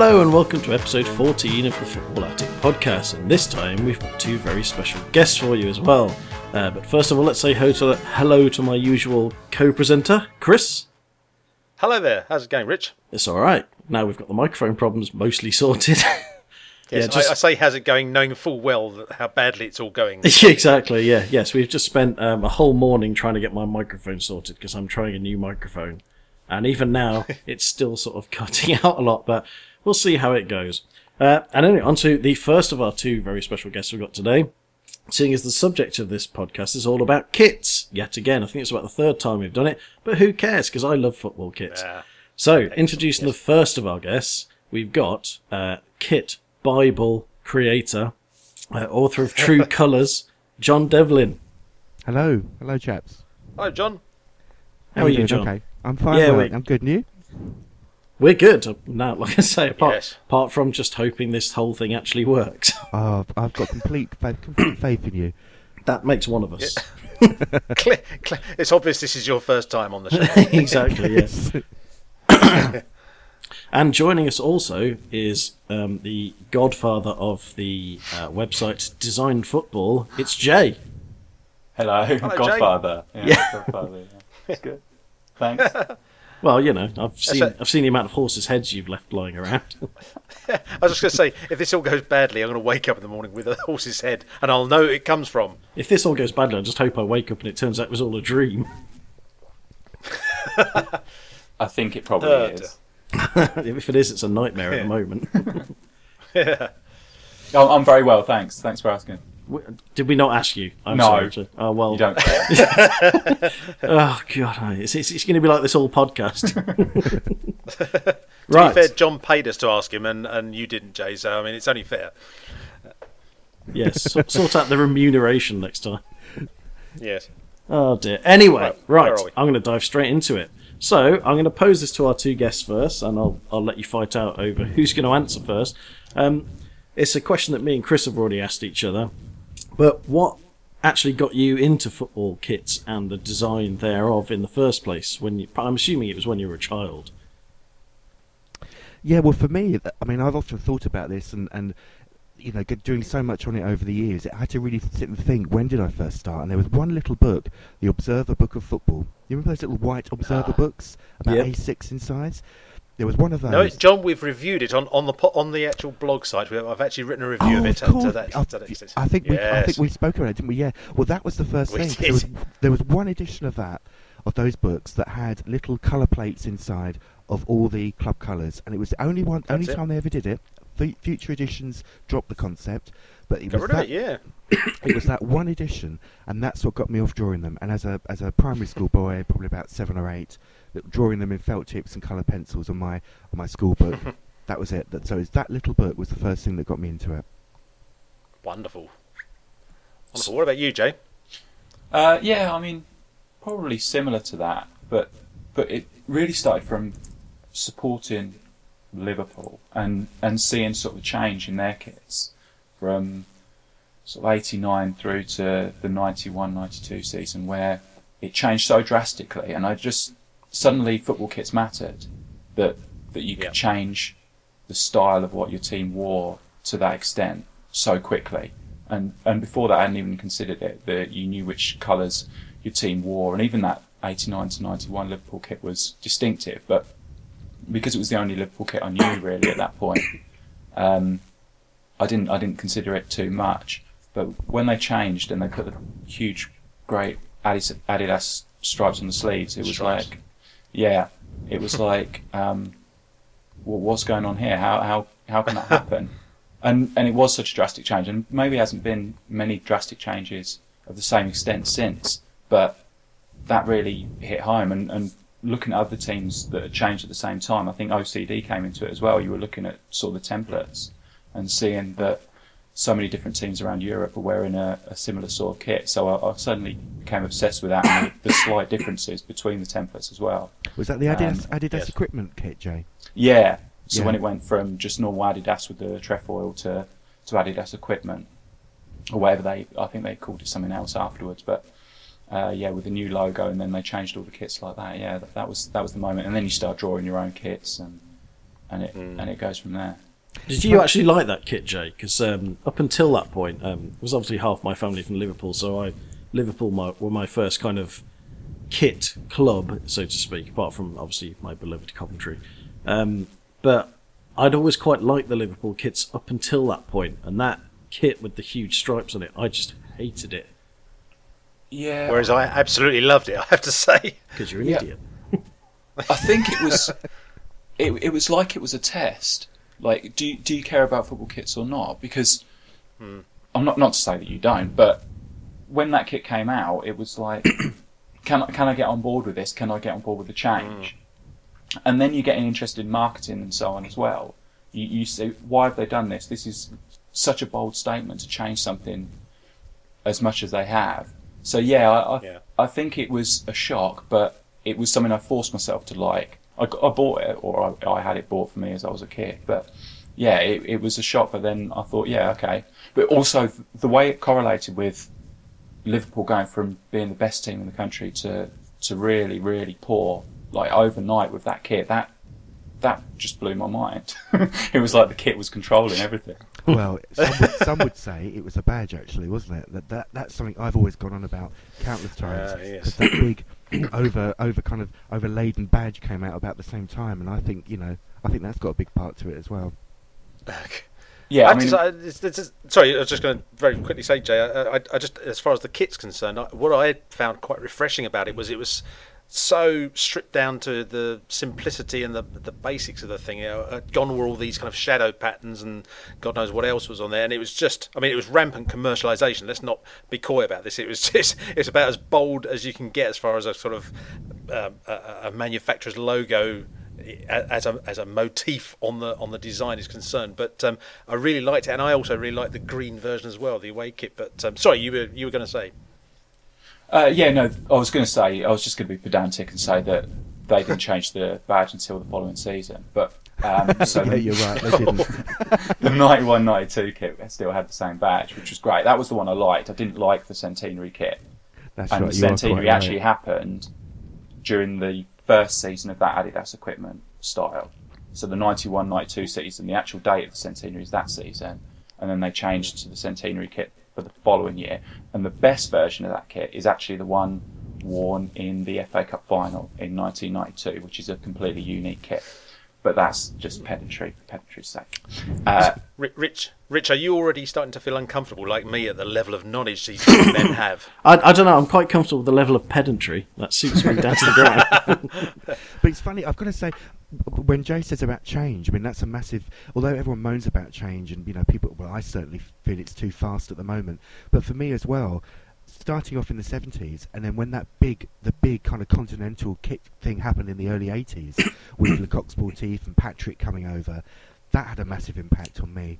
Hello and welcome to episode 14 of the Football Attic podcast. And this time we've got two very special guests for you as well. Uh, but first of all, let's say hello to, my usual co presenter, Chris. Hello there. How's it going, Rich? It's alright. Now we've got the microphone problems mostly sorted. Yes, Yeah, just- I, I say how's it going, knowing full well how badly it's all going. exactly, yeah. Yes, we've just spent um, a whole morning trying to get my microphone sorted because I'm trying a new microphone. And even now, it's still sort of cutting out a lot, but we'll see how it goes. Uh, and anyway, on to the first of our two very special guests we've got today. Seeing as the subject of this podcast is all about kits, yet again, I think it's about the third time we've done it, but who cares? Because I love football kits. Ah, So, introducing the first of our guests, we've got uh, Kit Bible creator, uh, author of True Colours, John Devlin. Hello, hello, chaps. Hello, John. How are you, doing? John? Okay, I'm fine. Yeah, mate. I'm good. And you? We're good. Uh, Now, like I say, apart, Yes. apart from just hoping this whole thing actually works. Oh, I've- I've got complete faith, complete faith in you. that makes one of us. Cle- cle- it's obvious this is your first time on the show. exactly, yes. And joining us also is um, the godfather of the uh, website Design Football. It's Jay. Hello, Jay. Godfather. Yeah, Yeah. Godfather. Yeah. It's good. Thanks. Well, you know, I've seen it. I've seen the amount of horses' heads you've left lying around. I was just going to say, if this all goes badly, I'm going to wake up in the morning with a horse's head, and I'll know it comes from. if this all goes badly, I just hope I wake up and it turns out it was all a dream. I think it probably Oh, is. if it is, it's a nightmare at the moment. Oh, I'm very well, thanks. Thanks for asking. W- Did we not ask you? I'm No. sorry. To, oh well. You don't care. Oh god, it's, it's, it's going to be like this whole podcast. To right. be fair, John paid us to ask him, and, and you didn't, Jay, so I mean, it's only fair. Yes. So, sort out the remuneration next time. Yes. Oh dear. Anyway, Right, right. where are we? I'm going to dive straight into it. So I'm going to pose this to our two guests first, and I'll I'll let you fight out over who's going to answer first. Um, it's a question that me and Chris have already asked each other. But what actually got you into football kits and the design thereof in the first place? When you, I'm assuming it was when you were a child. Yeah, well, for me, I mean, I've often thought about this, and and you know, doing so much on it over the years, I had to really sit and think. When did I first start? And there was one little book, the Observer Book of Football. You remember those little white Observer ah, books about Yep. A6 in size? There was one of those. No, John, we've reviewed it on, on the on the actual blog site. I've actually written a review Oh, of it. of. To that, I- to that. I think we, I Yes. think we spoke about it, didn't we? Yeah. Well, that was the first We thing. There was, there was one edition of that, of those books that had little colour plates inside of all the club colours, and it was the only one, only it. time they ever did it. Future editions dropped the concept, but it Got was that, it, yeah. it was that one edition, and that's what got me off drawing them. And as a as a primary school boy, probably about seven or eight, drawing them in felt tips and colour pencils on my on my school book. that was it. That, so it's that little book was the first thing that got me into it. Wonderful. Wonderful. What about you, Jay? Uh, yeah, I mean, probably similar to that, but but it really started from supporting Liverpool and and seeing sort of a change in their kits from sort of 89 through to the 91 92 season where it changed so drastically and I just suddenly football kits mattered that that you could Yeah. change the style of what your team wore to that extent so quickly and and before that I hadn't even considered it that you knew which colours your team wore and even that 89 to 91 Liverpool kit was distinctive but because it was the only Liverpool kit I knew really at that point um, I didn't I didn't consider it too much but when they changed and they put the huge great Adidas, Adidas stripes on the sleeves it was Stripes. like yeah. It was like um, well, what's going on here? How how how can that happen? And and it was such a drastic change and maybe hasn't been many drastic changes of the same extent since but that really hit home and, and looking at other teams that had changed at the same time I think OCD came into it as well. You were looking at sort of the templates and seeing that so many different teams around Europe were wearing a, a similar sort of kit so I, I suddenly became obsessed with that and the, the slight differences between the templates as well Was that the Adidas, Um, Adidas yes. equipment kit, Jay? yeah. So Yeah. when it went from just normal Adidas with the trefoil to, to Adidas equipment, or whatever they, I think they called it something else afterwards. But uh, yeah, with the new logo, and then they changed all the kits like that. Yeah, that, that was that was the moment. And then you start drawing your own kits, and and it and it goes from there. Did you actually like that kit, Jay? Because um, up until that point, um, it was obviously half my family from Liverpool, so I Liverpool my, were my first kind of kit club, so to speak. Apart from obviously my beloved Coventry, um, but I'd always quite liked the Liverpool kits up until that point, and that kit with the huge stripes on it, I just hated it Yeah. Whereas I absolutely loved it, I have to say. because you're an Yeah. idiot. I think it was it, it was like it was a test. Like, do you, do you care about football kits or not? Because hmm. I'm not not to say that you don't, but when that kit came out, it was like, can I, can I get on board with this? Can I get on board with the change? Hmm. And then you get interested in marketing and so on as well. You, you say, why have they done this? This is such a bold statement to change something as much as they have. So yeah, I, I, Yeah. I think it was a shock, but it was something I forced myself to like. I, got- I bought it, or I, I had it bought for me as I was a kid. But yeah, it, it was a shock. But then I thought, yeah, okay. But also the way it correlated with Liverpool going from being the best team in the country to to really, really poor, like overnight with that kit, that that just blew my mind. it was like the kit was controlling everything. Well, some would, some would say it was a badge, actually, wasn't it? That, that that's something I've always gone on about countless times. Ah, yes. That that big, over over kind of overladen badge came out about the same time, and I think you know, I think that's got a big part to it as well. Yeah, I I mean, just, I, it's, it's just- sorry, I was just going to very quickly say, Jay. I, I, I just, as far as the kit's concerned, I, what I found quite refreshing about it was it was so stripped down to the simplicity and the the basics of the thing. You know, gone were all these kind of shadow patterns and God knows what else was on there. And it was just, I mean, it was rampant commercialization. Let's not be coy about this. It was just, it's about as bold as you can get as far as a sort of um, a, a manufacturer's logo as a as a motif on the on the design is concerned. But um, I really liked it, and I also really liked the green version as well, the away kit. But um, sorry, you were you were going to say. Uh, yeah, no, I was going to say, I was just going to be pedantic and say that they didn't change the badge until the following season. But um, so yeah, the, you're right. They didn't. the 91 92 kit still had the same badge, which was great. That was the one I liked. I didn't like the centenary kit. That's and right. the You are quite centenary right. actually happened during the first season of that Adidas equipment style. So the 91 92 season, the actual date of the centenary is that season. And then they changed to the centenary kit for the following year. And the best version of that kit is actually the one worn in the FA Cup final in 1992, which is a completely unique kit. But that's just pedantry for pedantry's sake. Uh, Rich, Rich, are you already starting to feel uncomfortable like me at the level of knowledge these two men have? I, I don't know. I'm quite comfortable with the level of pedantry that suits me down to the ground. But it's funny. I've got to say, when Jay says about change, I mean that's a massive. Although everyone moans about change, and you know people. Well, I certainly feel it's too fast at the moment. But for me as well, starting off in the seventies, and then when that big, the big kind of continental kick thing happened in the early eighties, with Le Coq Sportif and Patrick coming over, that had a massive impact on me.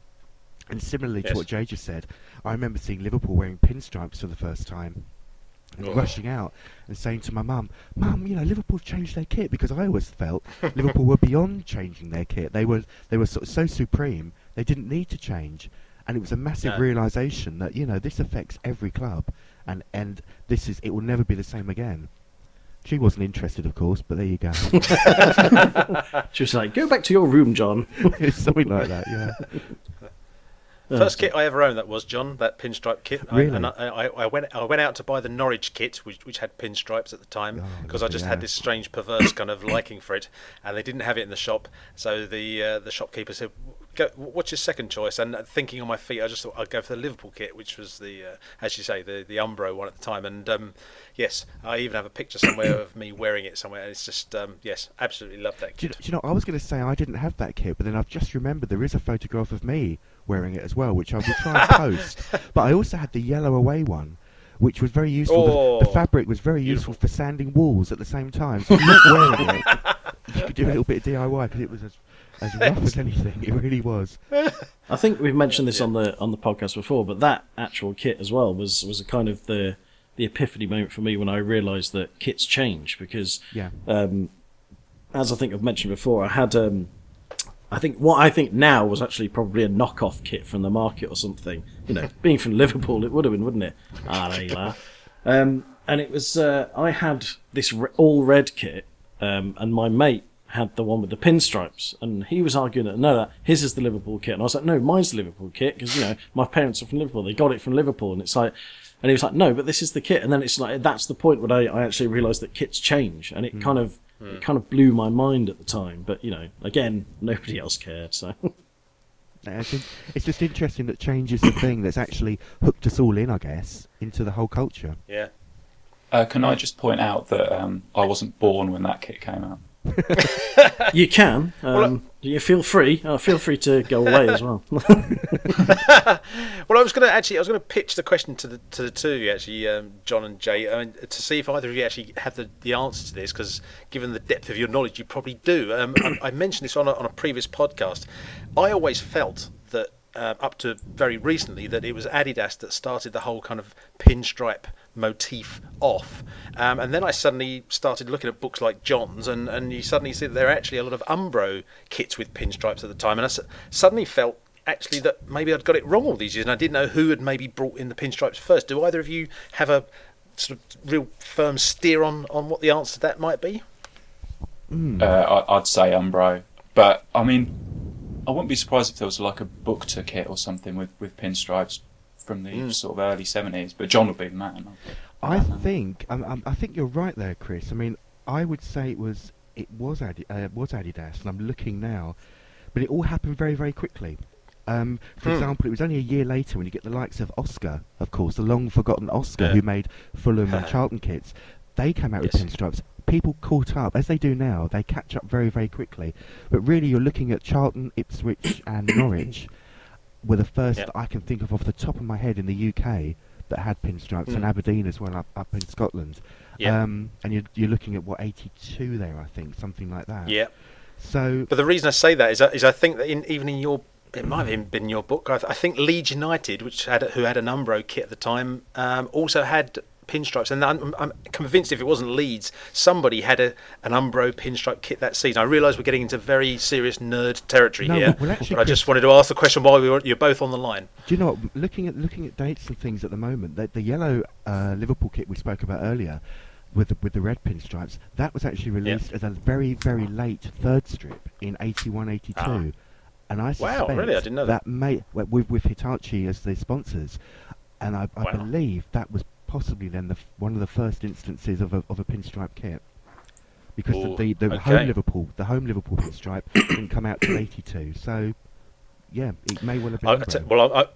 And similarly Yes. to what Jay just said, I remember seeing Liverpool wearing pinstripes for the first time. And Oh. rushing out and saying to my mum, "Mum, you know Liverpool changed their kit because I always felt Liverpool were beyond changing their kit. They were they were sort of so supreme they didn't need to change." And it was a massive No. realization that you know this affects every club, and and this is it will never be the same again. She wasn't interested, of course, but there you go. She was like, "Go back to your room, John." something like that, yeah. First kit I ever owned that was John, that pinstripe kit. I, and I, I, I went I went out to buy the Norwich kit, which, which had pinstripes at the time, Oh, because I just yeah. had this strange perverse kind of liking for it, and they didn't have it in the shop. So the uh, the shopkeeper said, Go, "What's your second choice?" And uh, thinking on my feet, I just thought I'd go for the Liverpool kit, which was the uh, as you say the the Umbro one at the time. And um, yes, I even have a picture somewhere of me wearing it somewhere, and it's just um, yes, absolutely love that Do you, kit. do you know, I was going to say I didn't have that kit, but then I've just remembered there is a photograph of me wearing it as well, which I will try and post. But I also had the yellow away one, which was very useful. The- the, Oh, fabric was very beautiful. useful for sanding walls at the same time. So if you're not wearing it, you could do a little bit of DIY because it was as, as rough as anything. It really was. I think we've mentioned this on the on the podcast before, but that actual kit as well was was a kind of the the epiphany moment for me when I realised that kits change because Yeah. um, as I think I've mentioned before, I had um, I think what I think now was actually probably a knockoff kit from the market or something. You know, being from Liverpool, it would have been, wouldn't it? Ah, there you are. Um, and it was uh, I had this re- all red kit, um, and my mate had the one with the pinstripes, and he was arguing that no, that his is the Liverpool kit, and I was like, no, mine's the Liverpool kit because you know my parents are from Liverpool, they got it from Liverpool, and it's like, and he was like, no, but this is the kit, and then it's like that's the point where I, I actually realised that kits change, and it kind of it kind of blew my mind at the time, but you know, again, nobody else cared, so. It's just interesting that change is the thing that's actually hooked us all in, I guess, into the whole culture. Yeah. Uh, can I just point out that um, I wasn't born when that kit came out? You can. Um, Well, you feel free. Uh, feel free to go away as well. Well, I was going to actually, I was going to pitch the question to the to the two of you actually, um, John and Jay, I mean, to see if either of you actually have the, the answer to this, because given the depth of your knowledge, you probably do. Um, I, I mentioned this on a, on a previous podcast. I always felt that uh, up to very recently that it was Adidas that started the whole kind of pinstripe motif off, um, and then I suddenly started looking at books like John's, and, and you suddenly see that there are actually a lot of Umbro kits with pinstripes at the time, and I s- suddenly felt actually that maybe I'd got it wrong all these years, and I didn't know who had maybe brought in the pinstripes first. Do either of you have a sort of real firm steer on, on what the answer to that might be? Mm. Uh, I, I'd say Umbro, but I mean, I wouldn't be surprised if there was like a Bukta kit or something with, with pinstripes from the Mm. sort of early seventies. But John would be the man. I think um, um, I think you're right there, Chris. I mean, I would say it was it was Adi- uh, was Adidas, and I'm looking now, but it all happened very very quickly. Um, for Hmm. example, it was only a year later when you get the likes of Oscar, of course, the long forgotten Oscar, Yeah. who made Fulham and Charlton kits. They came out with pinstripes. People caught up, as they do now. They catch up very very quickly. But really, you're looking at Charlton, Ipswich, and Norwich were the first that I can think of off the top of my head in the UK that had pinstripes, and Mm. Aberdeen as well up, up in Scotland. Yeah. Um, and you're, you're looking at what 82 there, I think, something like that. Yeah. So But the reason I say that is, is I think that in, even in your, it might have been in your book. I, th- I think Leeds United, which had who had an Umbro kit at the time, um, also had pinstripes. And I'm, I'm convinced if it wasn't Leeds, somebody had a an Umbro pinstripe kit that season. I realise we're getting into very serious nerd territory No, here, well, actually, but I just Chris- wanted to ask the question while we were, you're both on the line. do you know what? Looking at looking at dates and things at the moment, the, the yellow uh, Liverpool kit we spoke about earlier, with the, with the red pinstripes, that was actually released as a very very late third strip in 81, 82. Ah. And I Wow, suspect really? I didn't know that. may well, with with Hitachi as the sponsors, and I, I Wow. believe that was possibly then the f- one of the first instances of a of a pinstripe kit. Because Ooh, the, the, the okay. home Liverpool, the home Liverpool pinstripe didn't come out till '82, so yeah, it may well have been. I, Umbro. well, I, I,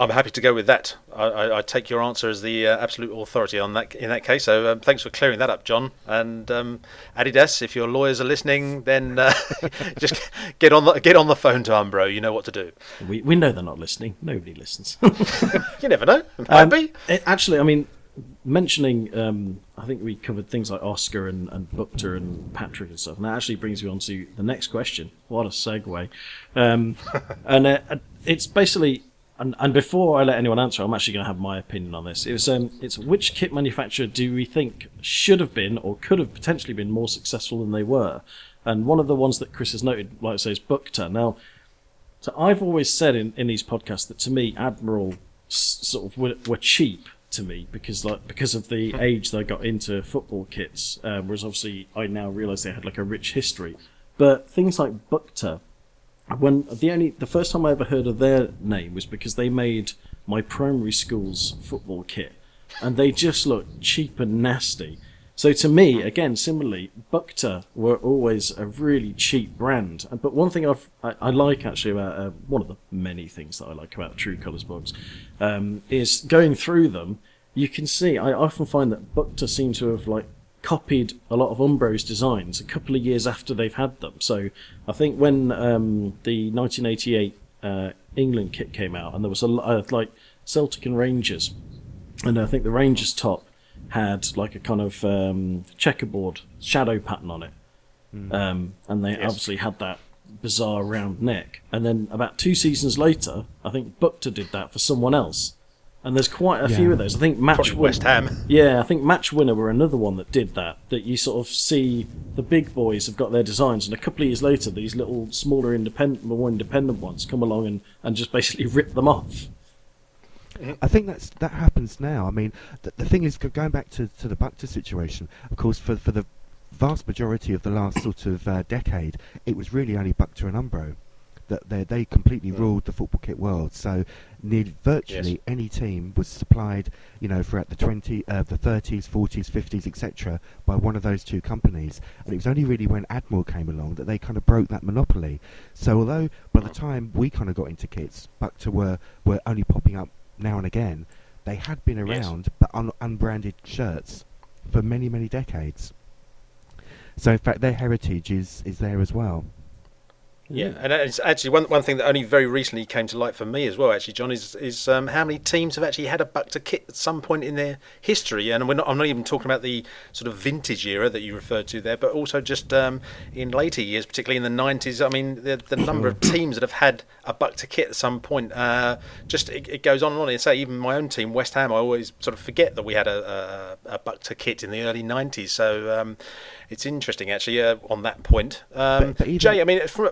I'm happy to go with that. I, I, I take your answer as the uh, absolute authority on that in that case. So um, thanks for clearing that up, John. And um, Adidas, if your lawyers are listening, then uh, just get on the get on the phone to Umbro. You know what to do. we we know they're not listening. Nobody listens. You never know. Um, be. it- actually, I mean, mentioning, um, I think we covered things like Oscar and, and Bukta and Patrick and stuff, and that actually brings me on to the next question. What a segue! Um, and uh, it's basically, and, and before I let anyone answer, I'm actually going to have my opinion on this. It was, um, it's which kit manufacturer do we think should have been or could have potentially been more successful than they were? And one of the ones that Chris has noted, like I say, is Bukta. Now, so I've always said in, in these podcasts that to me, Admiral sort of were, were cheap to me because like because of the age that I got into football kits. Um, whereas obviously I now realise they had like a rich history. But things like Bukta, when the only the first time I ever heard of their name was because they made my primary school's football kit, and they just looked cheap and nasty. So to me, again, similarly, Bukta were always a really cheap brand. But one thing I've, I, I like actually about uh, one of the many things that I like about True Colours books um, is going through them. You can see I often find that Bukta seem to have like copied a lot of Umbro's designs a couple of years after they've had them. So I think when um, the 1988 uh, England kit came out, and there was a uh, like Celtic and Rangers, and I think the Rangers top had like a kind of um, checkerboard shadow pattern on it, um, and they Yes. obviously had that bizarre round neck. And then about two seasons later, I think Bukta did that for someone else. And there's quite a few of those. I think Match Probably West Ham. yeah, I think Match Winner were another one that did that. That you sort of see the big boys have got their designs, and a couple of years later, these little smaller independent, more independent ones come along and, and just basically rip them off. I think that's that happens now. I mean, the, the thing is, going back to, to the Bukta situation, of course, for for the vast majority of the last sort of uh, decade, it was really only Bukta and Umbro that they they completely Mm. ruled the football kit world. So nearly virtually Yes. any team was supplied, you know, throughout the twenty, uh, the thirties, forties, fifties, etc., by one of those two companies. And it was only really when Admiral came along that they kind of broke that monopoly. So although by the time we kind of got into kits, Bukta were were only popping up now and again, they had been Yes. around but un- unbranded shirts for many many decades. So in fact, their heritage is is there as well. Yeah, and it's actually one one thing that only very recently came to light for me as well. Actually, John is is um, how many teams have actually had a Bukta kit at some point in their history, and we're not, I'm not even talking about the sort of vintage era that you referred to there, but also just um, in later years, particularly in the 90s. I mean, the, the number of teams that have had a Bukta kit at some point, uh, just it, it goes on and on. And say even my own team, West Ham, I always sort of forget that we had a, a, a Bukta kit in the early 90s. So um, it's interesting actually uh, on that point. Um, But- but even- Jay, I mean, from,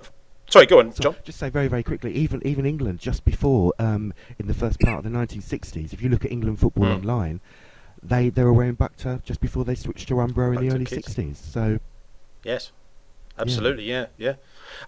sorry, go on, So John. just say very, very quickly, even even England just before um, in the first part of the 1960s, if you look at England football Mm. online, they they were wearing Bukta just before they switched to Umbro in the early kits. 60s. So Yes, absolutely. Yeah, yeah.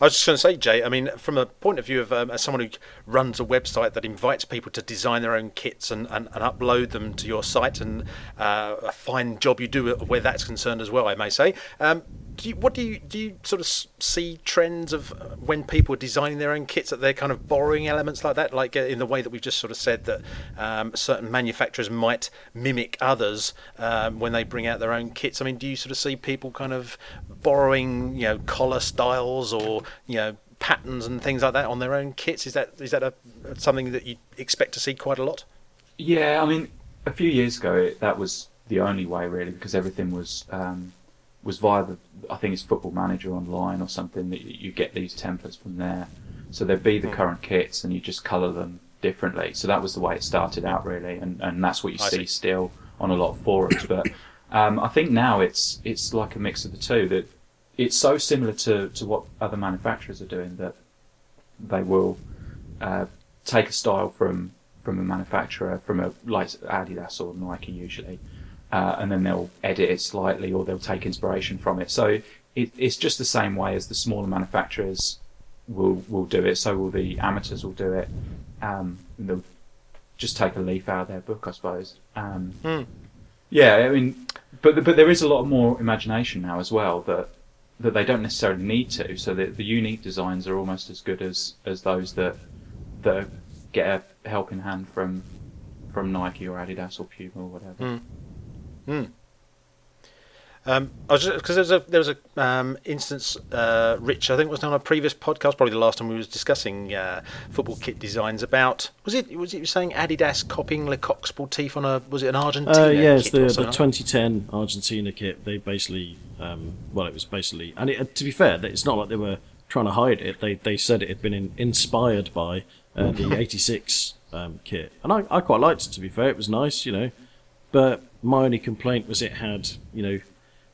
I was just going to say, Jay. I mean, from a point of view of um, as someone who runs a website that invites people to design their own kits and, and, and upload them to your site, and uh, a fine job you do where that's concerned as well, I may say. Um, do you, what do you do? You sort of see trends of uh, when people are designing their own kits that they're kind of borrowing elements like that, like uh, in the way that we've just sort of said that um, certain manufacturers might mimic others um, when they bring out their own kits. I mean, do you sort of see people kind of borrowing, you know, collar styles or you know patterns and things like that on their own kits? Is that is that a something that you expect to see quite a lot? Yeah, I mean, a few years ago it, that was the only way really because everything was um, was via the I think it's Football Manager online or something that you, you get these templates from there. So there'd be the Hmm. current kits and you just colour them differently. So that was the way it started out really, and, and that's what you see see. still on a lot of forums. But um, I think now it's it's like a mix of the two. That it's so similar to, to what other manufacturers are doing that they will uh, take a style from from a manufacturer, from a like Adidas or Nike usually, uh, and then they'll edit it slightly or they'll take inspiration from it. So it, it's just the same way as the smaller manufacturers will will do it. So will the amateurs will do it. Um, they'll just take a leaf out of their book, I suppose. Um, Hmm. Yeah, I mean, but but there is a lot more imagination now as well that that they don't necessarily need to. So the, the unique designs are almost as good as, as those that that get a helping hand from from Nike or Adidas or Puma or whatever. Hmm. Hmm. Um, I was because there was a there was a um, instance, uh, Rich. I think it was on a previous podcast, probably the last time we was discussing uh, football kit designs. About was it was it saying Adidas copying Le Coq Sportif on a was it an Argentina? Uh, yeah, the, the 2010 Argentina kit. They basically, um, well, it was basically, and it, to be fair, it's not like they were trying to hide it. They they said it had been in, inspired by uh, the 86 um, kit, and I, I quite liked it. To be fair, it was nice, you know. But my only complaint was it had, you know,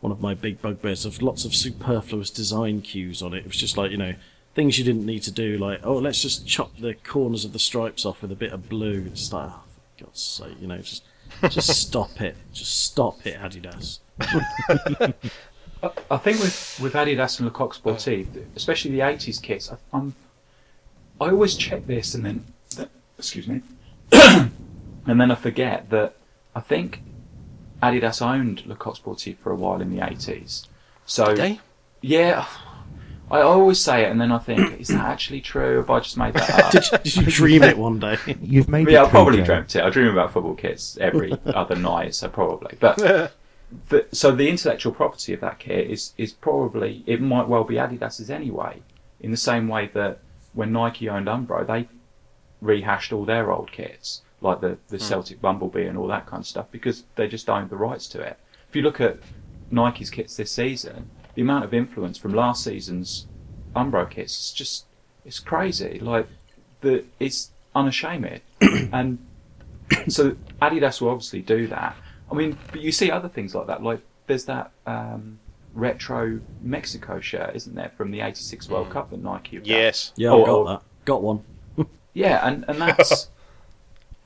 one of my big bugbears of lots of superfluous design cues on it. It was just like, you know, things you didn't need to do, like, oh, let's just chop the corners of the stripes off with a bit of blue. It's like, oh, for God's sake, you know, just just stop it. Just stop it, Adidas. I, think with with Adidas and Le Coq Sportif, especially the '80s kits, I, I'm I always check this and then excuse me, and then I forget that I think Adidas owned Le Coq Sportif for a while in the '80s. So Did they? yeah. I always say it, and then I think, is that actually true? Have I just made that up? Did, did you dream it one day? you've made yeah, it I probably true, dreamt it. I dream about football kits every other night, so probably. But the, so the intellectual property of that kit is is probably it might well be Adidas's anyway. In the same way that when Nike owned Umbro, they rehashed all their old kits, like the the Celtic Bumblebee and all that kind of stuff, because they just owned the rights to it. If you look at Nike's kits this season, the amount of influence from last season's Umbro kits is just it's crazy. Like the it's unashamed, and so Adidas will obviously do that. I mean, but you see other things like that. Like there's that um, retro Mexico shirt, isn't there, from the '86 World Cup that Nike have done? Yes. Yeah, Oh, I got oh. that. Got one. Yeah, and and that's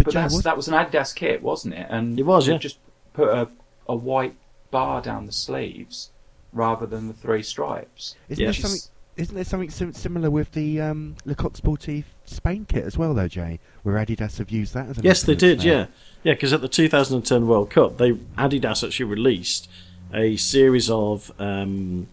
But, but that's was- that was an Adidas kit, wasn't it? And It was, they yeah. Just put a a white bar down the sleeves rather than the three stripes. Isn't Yeah. there something? Isn't there something sim- similar with the um, Le Coq Sportif Spain kit as well, though, Jay? Where Adidas have used that as an Yes, they did. now? Yeah, yeah. Because at the 2010 World Cup, they Adidas actually released a series of um,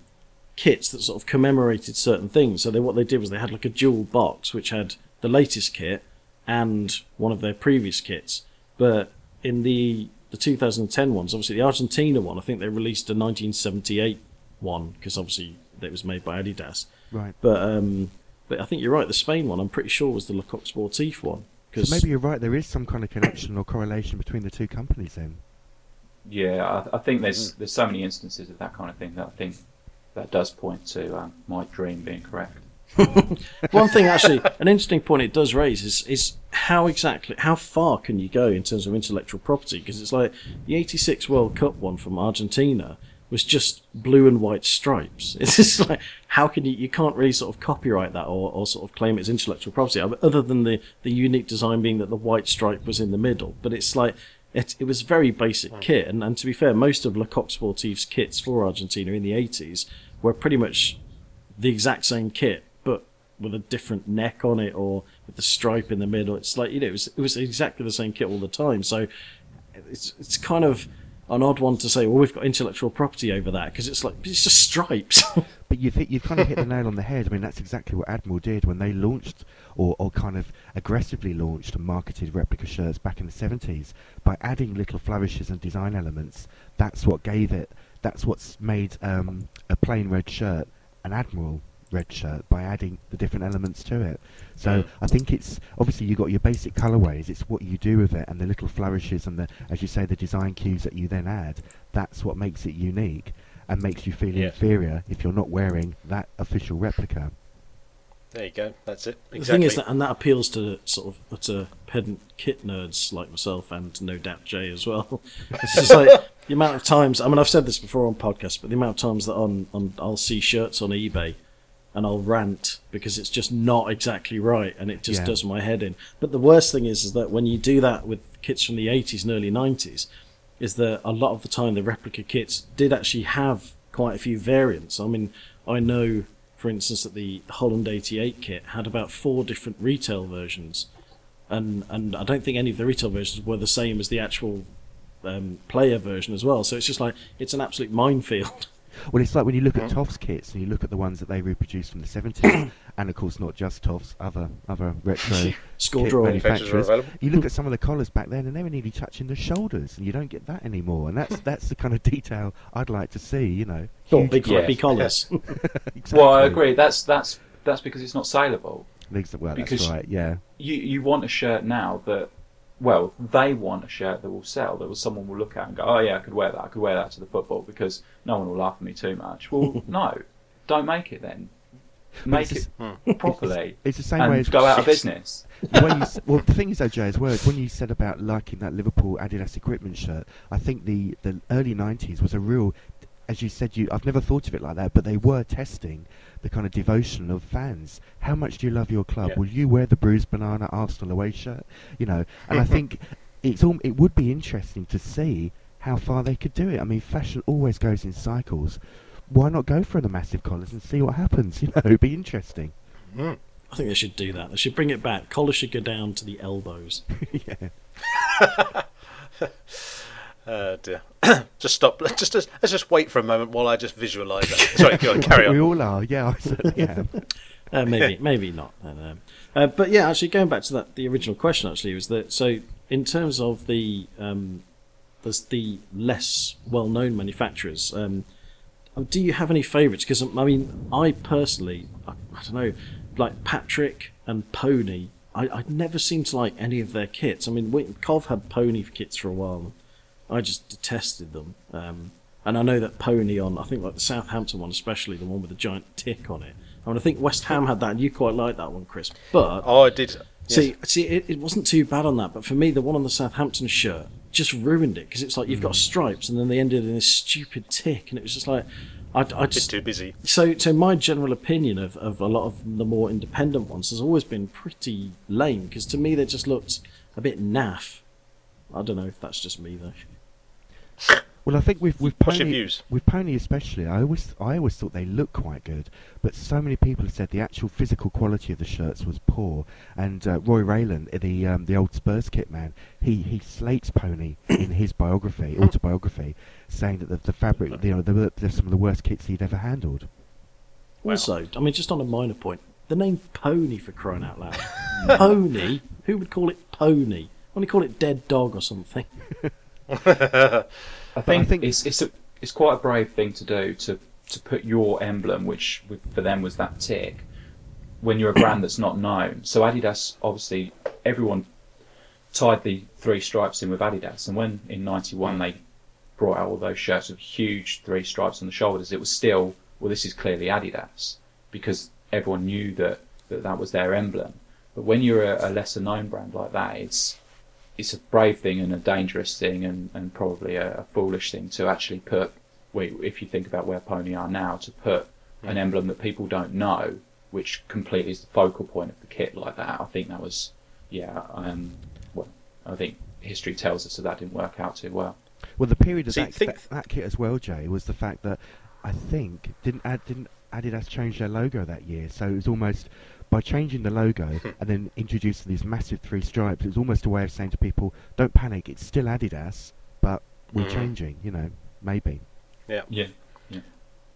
kits that sort of commemorated certain things. So they what they did was they had like a dual box which had the latest kit and one of their previous kits. But in the the 2010 ones, obviously the Argentina one, I think they released a 1978 one because obviously it was made by Adidas. Right. But um, but I think you're right. The Spain one, I'm pretty sure, was the Le Coq Sportif one. So maybe you're right. There is some kind of connection or correlation between the two companies then. Yeah, I, I think there's there's so many instances of that kind of thing that I think that does point to um, my dream being correct. One thing, actually, an interesting point it does raise is is how exactly how far can you go in terms of intellectual property? Because it's like the '86 World Cup one from Argentina was just blue and white stripes. It's just like how can you you can't really sort of copyright that or, or sort of claim it's intellectual property other than the the unique design being that the white stripe was in the middle. But it's like. It, it was very basic hmm. kit, and, and to be fair, most of Le Coq Sportif's kits for Argentina in the 80s were pretty much the exact same kit, with a different neck on it or with the stripe in the middle. It's like you know, it was, it was exactly the same kit all the time. So it's it's kind of an odd one to say. Well, we've got intellectual property over that because it's like it's just stripes. But you've hit, you've kind of hit the nail on the head. I mean, that's exactly what Admiral did when they launched, or, or kind of aggressively launched and marketed replica shirts back in the 70s. By adding little flourishes and design elements, that's what gave it, that's what's made um, a plain red shirt an Admiral red shirt by adding the different elements to it. So Mm. I think it's obviously you've got your basic colorways. It's what you do with it and the little flourishes and the, as you say, the design cues that you then add. That's what makes it unique and makes you feel Yeah. inferior if you're not wearing that official replica. There you go. That's it. The thing is that, and that appeals to sort of utter pedant kit nerds like myself, and no doubt Jay as well. It's just like the amount of times. I mean, I've said this before on podcasts, but the amount of times that on, on I'll see shirts on eBay, and I'll rant because it's just not exactly right, and it just Yeah. does my head in. But the worst thing is, is that when you do that with kits from the '80s and early '90s, is that a lot of the time the replica kits did actually have quite a few variants. I mean, I know, for instance, that the Holland 88 kit had about four different retail versions, and and I don't think any of the retail versions were the same as the actual um, player version as well. So it's just like it's an absolute minefield. Well, it's like when you look at mm-hmm. Toff's kits and you look at the ones that they reproduced from the 70s, and of course not just Toff's, other other retro Score kit drawing. Manufacturers are manufacturers. available. You look at some of the collars back then, and they were nearly touching the shoulders, and you don't get that anymore. And that's that's the kind of detail I'd like to see. You know, Thought Huge big flappy Yes. collars. Exactly. Well, I agree. That's that's that's because it's not saleable. Ex- Well, Because- that's right. Yeah. You you want a shirt now that, well, they want a shirt that will sell, that will, someone will look at and go, oh yeah, I could wear that. I could wear that to the football because no one will laugh at me too much. Well, no, don't make it then. Make hmm. it's it properly It's the same and way as go out of business. when you, well, the thing is, though, Jay, as well, when you said about liking that Liverpool Adidas equipment shirt, I think the, the early 90s was a real, as you said, you I've never thought of it like that, but they were testing the kind of devotion of fans. How much do you love your club? Yeah. Will you wear the bruised banana Arsenal away shirt? You know, and I think it's all, it would be interesting to see how far they could do it. I mean, fashion always goes in cycles. Why not go for the massive collars and see what happens? You know, it'd be interesting. Mm. I think they should do that. They should bring it back. Collars should go down to the elbows. yeah. Oh dear. just stop. Let's just let's just wait for a moment while I just visualise that. Sorry, go on, carry on. We all are. Yeah, I certainly am. Uh, maybe, maybe not. I don't know. Uh, but yeah, actually, going back to that, the original question actually was that so in terms of the um, the, the less well-known manufacturers, um, do you have any favourites? Because I mean, I personally, I, I don't know, like Patrick and Pony. I, I never seem to like any of their kits. I mean, we, Cov had Pony kits for a while. I just detested them. Um, and I know that Pony on, I think like the Southampton one, especially the one with the giant tick on it. I mean, I think West Ham had that, and you quite liked that one, Chris. But Oh, I did. see, see, it, it wasn't too bad on that. But for me, the one on the Southampton shirt just ruined it because it's like you've got stripes, and then they ended in this stupid tick, and it was just like, I, I just too busy. so, so my general opinion of, of a lot of the more independent ones has always been pretty lame because to me they just looked a bit naff. I don't know if that's just me though. Well, I think with with What's pony, views? with pony especially, I always I always thought they looked quite good, but so many people have said the actual physical quality of the shirts was poor. And uh, Roy Reyland, the um, the old Spurs kit man, he he slates pony in his biography, autobiography, saying that the, the fabric, you know, they're, they're some of the worst kits he'd ever handled. Also, I mean, just on a minor point, the name Pony for crying out loud. pony? Who would call it Pony? Why don't you call it Dead Dog or something? I think, think- it's it's a, it's quite a brave thing to do to to put your emblem, which for them was that tick, when you're a brand that's not known. So Adidas, obviously, everyone tied the three stripes in with Adidas, and when in '91 hmm. they brought out all those shirts with huge three stripes on the shoulders, it was still well, this is clearly Adidas because everyone knew that that, that was their emblem. But when you're a, a lesser known brand like that, it's it's a brave thing and a dangerous thing and, and probably a, a foolish thing to actually put wait, if you think about where Pony are now to put an emblem that people don't know which completely is the focal point of the kit like that. I think that was yeah um, well I think history tells us that that didn't work out too well. Well, the period of See, that, think- that, that kit as well, Jay, was the fact that I think didn't Ad, didn't Adidas change their logo that year, so it was almost by changing the logo and then introducing these massive three stripes. It was almost a way of saying to people, "Don't panic, it's still Adidas, but we're Mhm. changing." You know, maybe. Yeah. yeah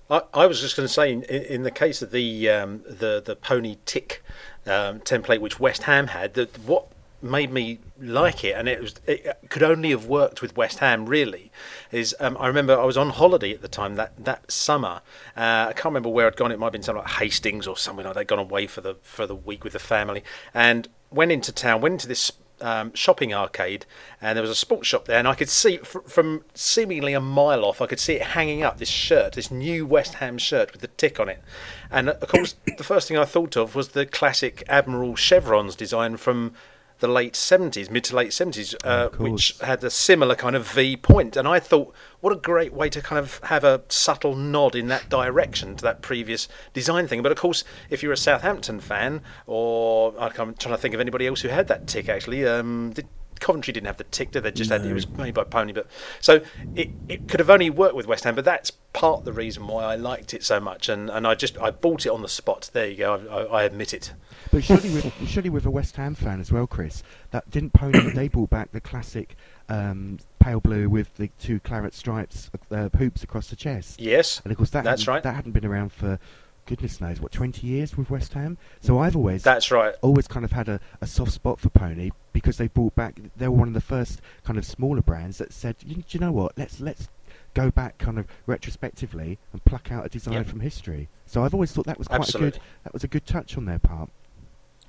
I, I was just going to say, in, in the case of the um, the the pony tick um, template, which West Ham had, that what made me like it, and it was it could only have worked with West Ham really, is um, I remember I was on holiday at the time that that summer. Uh, I can't remember where I'd gone. It might have been something like Hastings or somewhere like that. Gone away for the for the week with the family and went into town. Went into this um, shopping arcade, and there was a sports shop there, and I could see fr- from seemingly a mile off, I could see it hanging up. This shirt, this new West Ham shirt with the tick on it, and of course, the first thing I thought of was the classic Admiral chevrons design from the late 70s, mid to late 70s, uh, which had a similar kind of V point. And I thought, what a great way to kind of have a subtle nod in that direction to that previous design thing. But of course, if you're a Southampton fan, or I'm trying to think of anybody else who had that tick actually, um, did, Coventry didn't have the tick, did they? Just had it was made by Pony, but so it, it could have only worked with West Ham. But that's part of the reason why I liked it so much, and, and I just I bought it on the spot. There you go. I, I, I admit it. But surely with surely with a West Ham fan as well, Chris. That didn't Pony. they brought back the classic um, pale blue with the two claret stripes, uh, hoops across the chest. Yes, And of course, that That's right. that hadn't been around for goodness knows what twenty years with West Ham. So I've always that's right. always kind of had a, a soft spot for Pony because they brought back. They were one of the first kind of smaller brands that said, you, do you know what? Let's let's go back kind of retrospectively and pluck out a design Yep. from history. So I've always thought that was quite a good. That was a good touch on their part.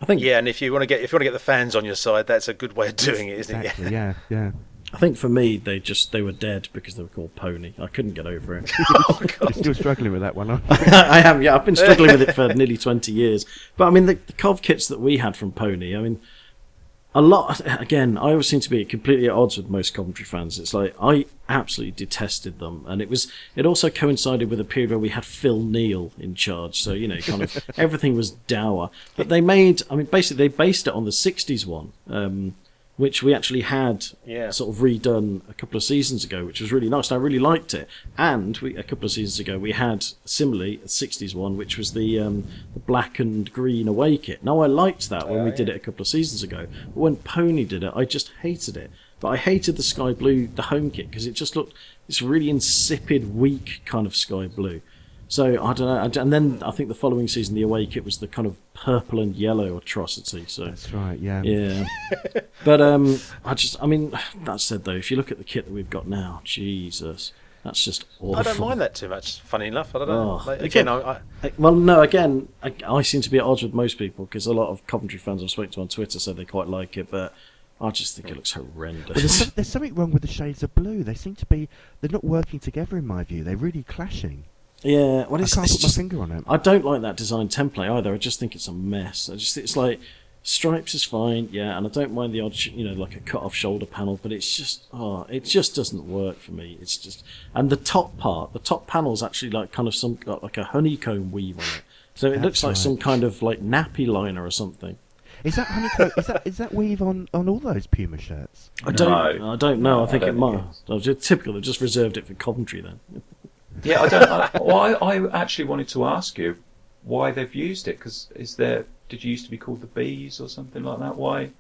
I think Yeah, and if you want to get if you want to get the fans on your side, that's a good way of doing it, isn't Exactly. it? Yeah. Yeah. I think for me they just they were dead because they were called Pony. I couldn't get over it. You're still struggling with that one, aren't you? I am, yeah. I've been struggling with it for nearly 20 years. But I mean, the, the Cov kits that we had from Pony, I mean, a lot, again, I always seem to be completely at odds with most Coventry fans. It's like, I absolutely detested them. And it was, it also coincided with a period where we had Phil Neal in charge. So, you know, kind of everything was dour. But they made, I mean, basically, they based it on the 60s one. Um, which we actually had Yeah. sort of redone a couple of seasons ago, which was really nice. And I really liked it. And we, a couple of seasons ago, we had similarly a '60s one, which was the um, the black and green away kit. Now I liked that when Oh, we yeah. did it a couple of seasons ago, but when Pony did it, I just hated it. But I hated the sky blue, the home kit, because it just looked this really insipid, weak kind of sky blue. So I don't know. And then I think the following season, the away kit was the kind of purple and yellow atrocity. So That's right. Yeah. yeah. but um, I just, I mean, that said though, if you look at the kit that we've got now, Jesus, that's just awful. I don't mind that too much. Funny enough, I don't know. Oh, Like, again- again, I, I, Well, no, again, I, I seem to be at odds with most people because a lot of Coventry fans I've spoken to on Twitter said they quite like it, but I just think it looks But there's, horrendous. there's something wrong with the shades of blue. They seem to be. They're not working together, in my view. They're really clashing. Yeah, well, I it's, can't it's put just, my finger on it. I don't like that design template either. I just think it's a mess. I just, it's like stripes is fine, yeah, and I don't mind the odd, sh- you know, like a cut off shoulder panel, but it's just, oh, it just doesn't work for me. It's just, and the top part, the top panel's actually like kind of some got like a honeycomb weave on it, so it That's looks like right. some kind of like nappy liner or something. Is that honeycomb? is that is that weave on on all those Puma shirts? I don't. No. I don't know. I think I it don't might. think I was just typical. They just reserved it for Coventry then. Yeah, I don't. I, well, I, I actually wanted to ask you why they've used it because is there? Did you used to be called the bees or something like that? Why?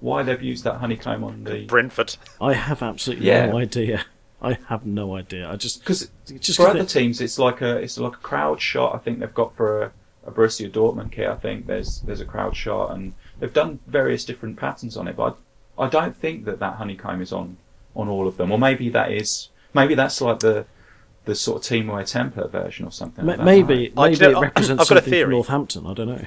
Why they've used that honeycomb on the? Brentford. I have absolutely Yeah. no idea. I have no idea. I just Because just for 'cause other they- teams, it's like a it's like a crowd shot. I think they've got for a, a Borussia Dortmund kit. I think there's there's a crowd shot, and they've done various different patterns on it. But I, I don't think that that honeycomb is on on all of them. Or maybe that is maybe that's like the the sort of teamwear template version or something. ma- like that. maybe I- maybe do it know, represents I've got a something from theory. Northampton. I don't know.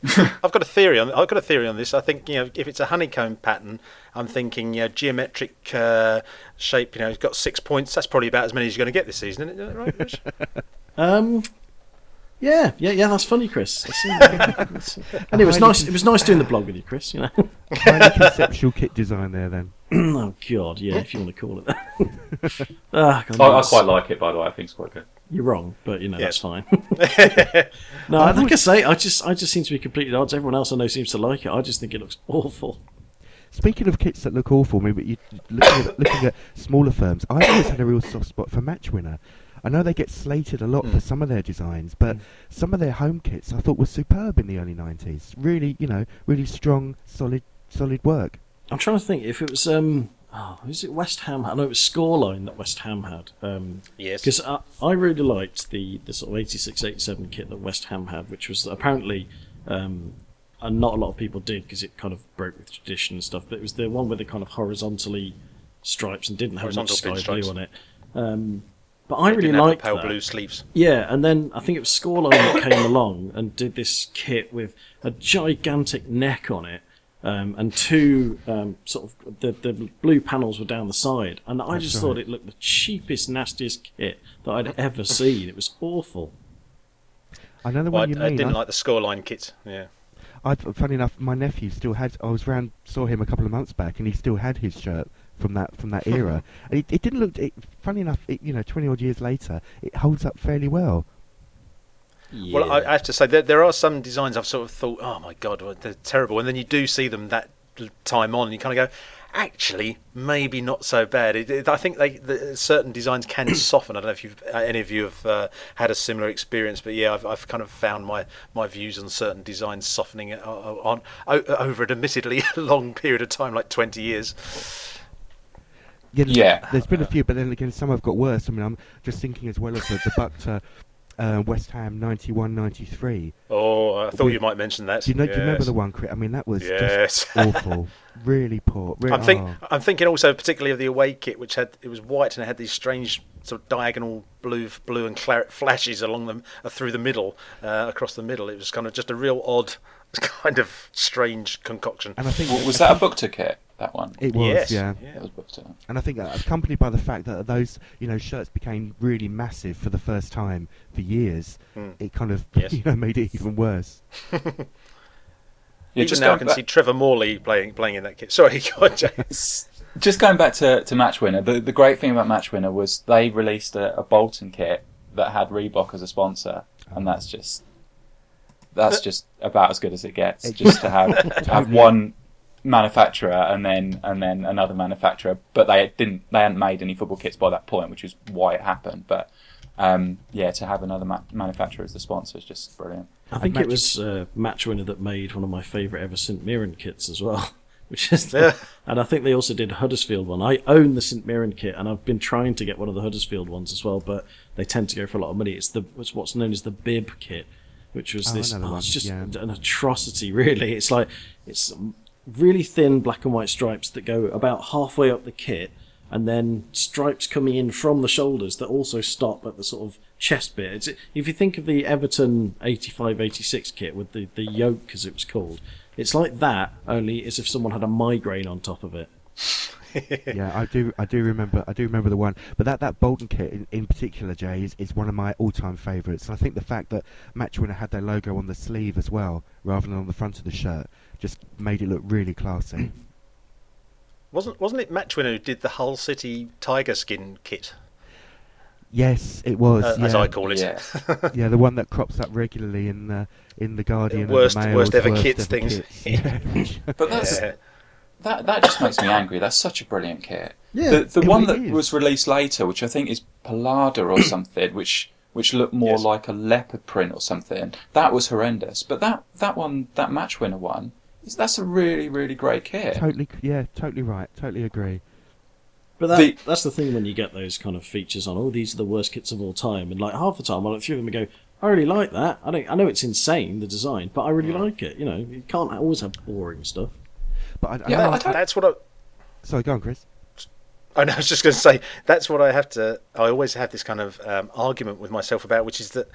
I've got a theory on. I've got a theory on this. I think you know if it's a honeycomb pattern, I'm thinking you know, geometric uh, shape. You know, it's got six points. That's probably about as many as you're going to get this season, isn't it? Right? Rich? Um, yeah, yeah, yeah. That's funny, Chris. That's- anyway, it was nice. It was nice doing the blog with you, Chris. You know. Highly conceptual kit design there then. oh God, yeah. If you want to call it that. ah, God, I, I quite like it, by the way. I think it's quite good. You're wrong, but you know Yeah. that's fine. no, I like I say, I just I just seem to be completely odds. Everyone else I know seems to like it. I just think it looks awful. Speaking of kits that look awful, I mean, but you looking at, looking at smaller firms, I've always had a real soft spot for Match Winner. I know they get slated a lot for some of their designs, but some of their home kits I thought were superb in the early '90s. Really, you know, really strong, solid, solid work. I'm trying to think if it was um. Oh, is it West Ham? I know it was Scoreline that West Ham had. Um, Yes. Because I, I really liked the, the sort of 86 87 kit that West Ham had, which was apparently, um, and not a lot of people did because it kind of broke with tradition and stuff, but it was the one with the kind of horizontally stripes and didn't have much sky blue on it. Um, but I really didn't have the liked pale that. blue sleeves. Yeah, and then I think it was Scoreline that came along and did this kit with a gigantic neck on it. Um, and two um, sort of the, the blue panels were down the side, and I That's just right. thought it looked the cheapest, nastiest kit that I'd ever seen. It was awful. I know the Well, one you I, I mean. didn't I- like the scoreline kit. Yeah. I, funny enough, my nephew still had. I was round, saw him a couple of months back, and he still had his shirt from that from that era. and it, it didn't look. It, funny enough, it, you know, twenty odd years later, it holds up fairly well. Well, I, I have to say there, there are some designs I've sort of thought, oh my god, well, they're terrible, and then you do see them that time on, and you kind of go, actually, maybe not so bad. It, it- I think they the, certain designs can soften. I don't know if you've uh, any of you have uh, had a similar experience, but yeah, I've, I've kind of found my, my views on certain designs softening uh, on, o- over an admittedly long period of time, like twenty years. Yeah, Yeah. There's been a few, but then again, some have got worse. I mean, I'm just thinking as well as the, the Bukta uh, West Ham 91 93. Oh, I thought We- you might mention that. Do you know? Do you remember the one, Crit? I mean, that was Yes. just awful. Really poor. Really, I'm think oh. I'm thinking also particularly of the away kit, which had it was white and it had these strange sort of diagonal blue, blue and claret flashes along them uh, through the middle, uh, across the middle. It was kind of just a real odd, kind of strange concoction. And I think W- Was that a Bukta kit? That one. it was, yes, yeah. it was Bukta. And I think uh, accompanied by the fact that those, you know, shirts became really massive for the first time for years, Hmm. it kind of, Yes. you know, made it even worse. Yeah, Even just now, I can back- see Trevor Morley playing playing in that kit. Sorry, go on, Jay. Just going back to, to Match Winner, the, the great thing about Match Winner was they released a, a Bolton kit that had Reebok as a sponsor, and that's just that's just about as good as it gets. It- Just to have to have one manufacturer and then and then another manufacturer, but they didn't they hadn't made any football kits by that point, which is why it happened. But um, yeah, to have another ma- manufacturer as the sponsor is just brilliant. I think Match- it was uh, Match Winner that made one of my favourite ever St Mirren kits as well. Which is, Yeah. and I think they also did a Huddersfield one. I own the St Mirren kit, and I've been trying to get one of the Huddersfield ones as well, but they tend to go for a lot of money. It's the it's what's known as the bib kit, which was Oh, this. another Oh, one, it's just yeah. an atrocity, really. It's like it's really thin black and white stripes that go about halfway up the kit, and then stripes coming in from the shoulders that also stop at the sort of chest bit. It's, if you think of the Everton 85-86 kit with the, the yoke, as it was called, it's like that, only as if someone had a migraine on top of it. yeah, I do. I do remember. I do remember the one. But that, that Bolton kit in, in particular, Jay, is, is one of my all-time favourites. And I think the fact that Matchwinner had their logo on the sleeve as well, rather than on the front of the shirt, just made it look really classy. Wasn't wasn't it Matchwinner who did the Hull City tiger skin kit? Yes, it was. uh, yeah. as I call it. Yeah. yeah, the one that crops up regularly in the in the Guardian. and the Worst- Mail's worst ever kids ever things. kits. Yeah. But that's Yeah. that that just makes me angry. That's such a brilliant kit. Yeah, the the one really that is. was released later, which I think is Pelada or something, which which looked more Yes. like a leopard print or something. That was horrendous. But that that one, that match winner one, is that's a really really great kit. totally, yeah, totally right. Totally agree. But that, The- that's the thing when you get those kind of features on. Oh, these are the worst kits of all time, and like half the time I look through them and go, I really like that. I don't. I know it's insane the design, but I really like it. You know, you can't always have boring stuff. But I, I Yeah, know- I don't- That's what I. sorry, go on, Chris. I know, I was just going to say that's what I have to. I always have this kind of um, argument with myself about, which is that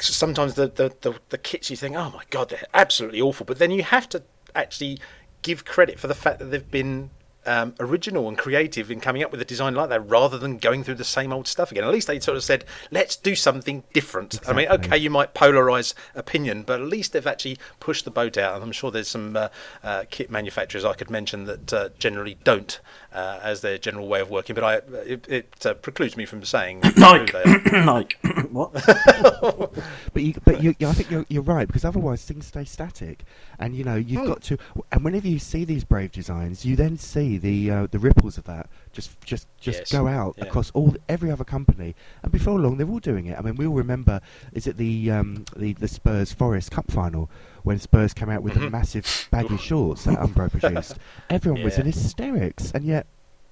sometimes the, the, the, the kits you think, oh my god, they're absolutely awful, but then you have to actually give credit for the fact that they've been um, original and creative in coming up with a design like that, rather than going through the same old stuff again. At least they sort of said, let's do something different. I mean, okay, you might polarise opinion, but at least they've actually pushed the boat out. And I'm sure there's some uh, uh, kit manufacturers I could mention that uh, generally don't uh, as their general way of working. But I, it, it uh, precludes me from saying who Nike. Nike, what? But you, but you, I think you're, you're right because otherwise things stay static, and you know you've got to. And whenever you see these brave designs, you then see the uh, the ripples of that just just just Yes, go out yeah. across all every other company, and before long they're all doing it. I mean, we all remember is it the um, the the Spurs Forest Cup final when Spurs came out with the Mhm. massive baggy shorts that Umbro produced. Everyone was in hysterics, and yet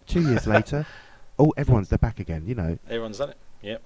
two years later, oh, everyone's they're back again. You know. Everyone's done it. Yep.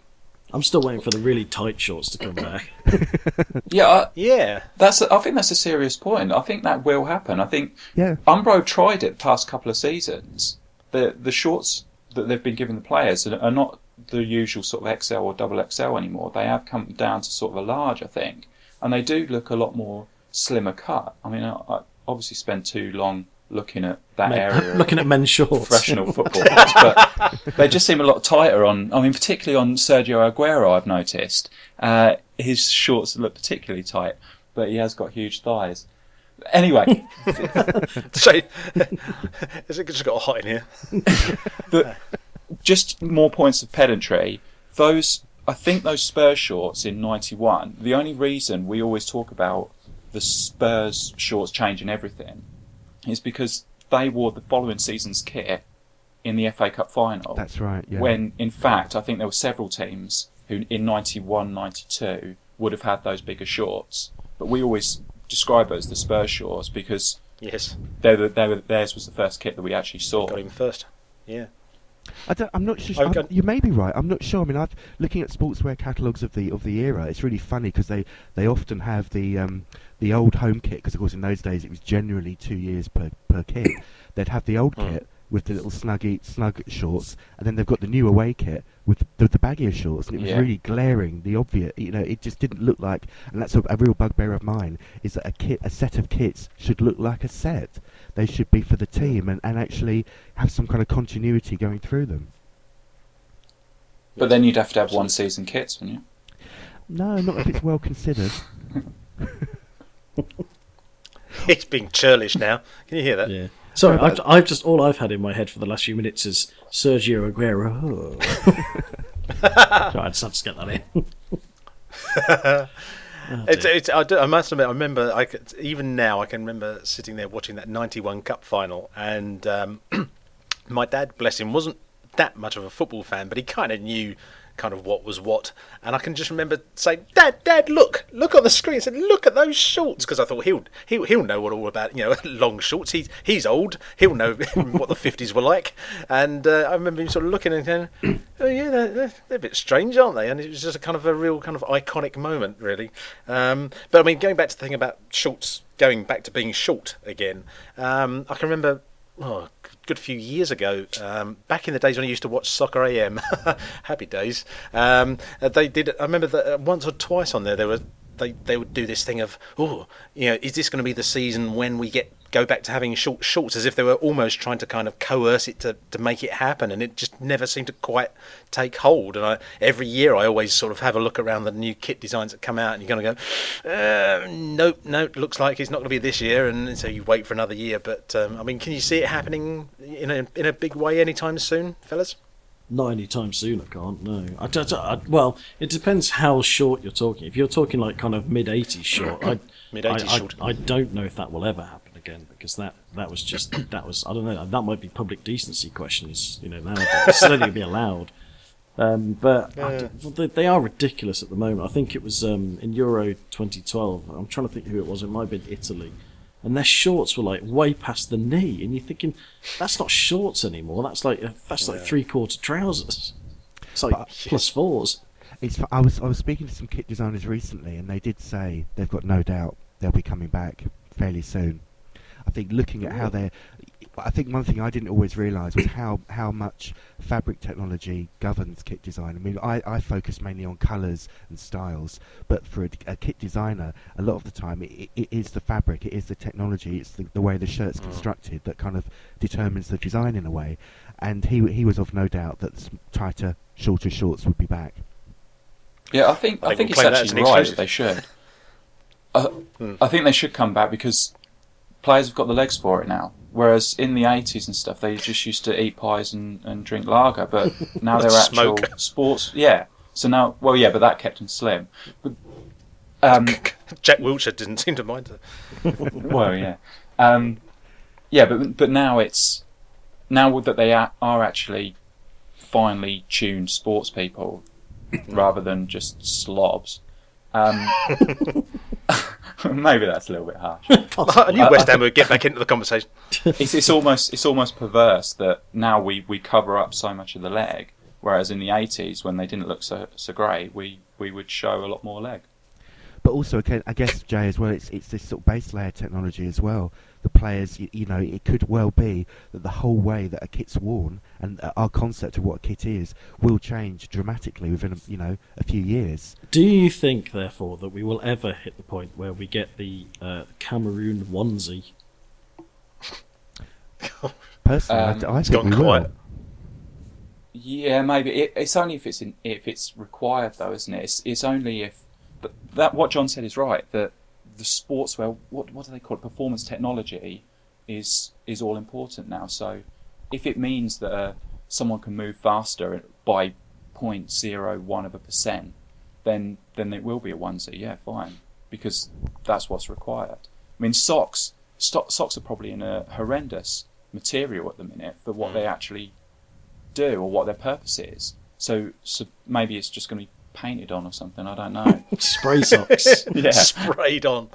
I'm still waiting for the really tight shorts to come back. Yeah, I, Yeah. that's. A, I think that's a serious point. I think that will happen. I think Yeah. Umbro tried it the past couple of seasons. The the shorts that they've been giving the players are, are not the usual sort of XL or double XL anymore. They have come down to sort of a large, I think, and they do look a lot more slimmer cut. I mean, I, I obviously spent too long looking at that area. of Looking at men's shorts. professional footballers, but they just seem a lot tighter on. I mean, particularly on Sergio Aguero, I've noticed uh, his shorts look particularly tight, but he has got huge thighs. Anyway, So, has it just got hot in here? but just more points of pedantry. Those, I think, those Spurs shorts in '91. The only reason we always talk about the Spurs shorts changing everything is because they wore the following season's kit in the FA Cup final. That's right. Yeah. when in fact I think there were several teams who in 91 92 would have had those bigger shorts but we always describe those as the Spurs shorts because Yes. they were, they were, theirs was the first kit that we actually saw Got him first. Yeah. I don't, I'm not sure. I've I'm- you may be right. I'm not sure. I mean, I've looking at sportswear catalogues of the of the era. It's really funny because they, they often have the um, the old home kit because of course in those days it was generally two years per per kit. They'd have the old Mm. kit with the little snuggy snug shorts, and then they've got the new away kit with the, the baggier shorts, and it was Yeah. really glaring. The obvious, you know, it just didn't look like. And that's a, a real bugbear of mine is that a kit, a set of kits should look like a set. They should be for the team and, and actually have some kind of continuity going through them. but then you'd have to have one season kits wouldn't you No, not if it's well considered. It's being churlish now. Can you hear that? Yeah. Sorry, I've, I've just all I've had in my head for the last few minutes is Sergio Aguero. I just to get that in. Oh, It's, it's, I, do, I must admit, I remember, I could, even now, I can remember sitting there watching that 91 Cup final, and um, my dad, bless him, wasn't that much of a football fan, but he kind of knew kind of what was what. And I can just remember saying, Dad, Dad, look, look on the screen. I said, look at those shorts. Because I thought he'll, he'll, he'll know what all about, you know, long shorts. He's, he's old. He'll know what the 50s were like. And uh, I remember him sort of looking and going, oh, yeah, they're, they're, they're a bit strange, aren't they? And it was just a kind of a real kind of iconic moment, really. Um, but I mean, going back to the thing about shorts, going back to being short again, um, I can remember oh, good few years ago, um, back in the days when I used to watch Soccer AM, happy days. Um, uh, they did. I remember that uh, once or twice on there, they were they they would do this thing of, oh, you know, is this going to be the season when we get go back to having short shorts, as if they were almost trying to kind of coerce it to, to make it happen, and it just never seemed to quite take hold. And I, every year, I always sort of have a look around the new kit designs that come out, and you're going to go, uh, nope, nope, looks like it's not going to be this year, and so you wait for another year. But um, I mean, can you see it happening in a in a big way anytime soon, fellas? Not anytime soon. I can't. No. I, don't- I- well, it depends how short you're talking. If you're talking like kind of mid '80s short, I, I, I- short. I don't know if that will ever happen again because that that was just that was I don't know. That might be public decency questions. You know, nowadays it's not going to be allowed. Um, but I Yeah. don't- well, they, they are ridiculous at the moment. I think it was um, in Euro 2012. I'm trying to think who it was. It might have been Italy. And their shorts were like way past the knee, and you're thinking that's not shorts anymore. That's like that's like Yeah. three quarter trousers. It's like But- plus fours. It's. I was I was speaking to some kit designers recently, and they did say they've got no doubt they'll be coming back fairly soon. I think looking at how they're, I think one thing I didn't always realise was how how much fabric technology governs kit design. I mean, I, I focus mainly on colours and styles, but for a, a kit designer, a lot of the time it, it is the fabric, it is the technology, it's the, the way the shirt's Mm. constructed that kind of determines the design in a way. And he he was of no doubt that tighter, shorter shorts would be back. Yeah, I think I I think think we'll it's claim that as actually right exclusive. that they should. Uh, Hmm. I think they should come back because players have got the legs for it now. Whereas in the 80s and stuff, they just used to eat pies and, and drink lager, but now they're actual Smoke. sports. Yeah. So now, well, yeah, but that kept them slim. But, um, Jack Wilshere didn't seem to mind it. well, yeah, um, yeah, but but now it's now that they are, are actually finely tuned sports people rather than just slobs. Um, maybe that's a little bit harsh. I knew West Ham would get back into the conversation. It's, it's almost it's almost perverse that now we, we cover up so much of the leg, whereas in the 80s when they didn't look so so great, we, we would show a lot more leg. But also, again, I guess Jay as well. It's it's this sort of base layer technology as well. The players, you, you know, it could well be that the whole way that a kit's worn and uh, our concept of what a kit is will change dramatically within, you know, a few years. Do you think, therefore, that we will ever hit the point where we get the uh, Cameroon onesie? Personally, I Um, d- I, it's think gone we will. Yeah, maybe it, it's only if it's in, if it's required though, isn't it? It's, it's only if but that what John said is right that the sportswear what what do they call it performance technology is is all important now. So if it means that uh, someone can move faster by 0.01 of a percent, then then it will be a onesie. Yeah, fine, because that's what's required. I mean, socks socks are probably in a horrendous material at the minute for what they actually do or what their purpose is. So, so maybe it's just going to be painted on or something. I don't know. Spray socks. yeah. Sprayed on.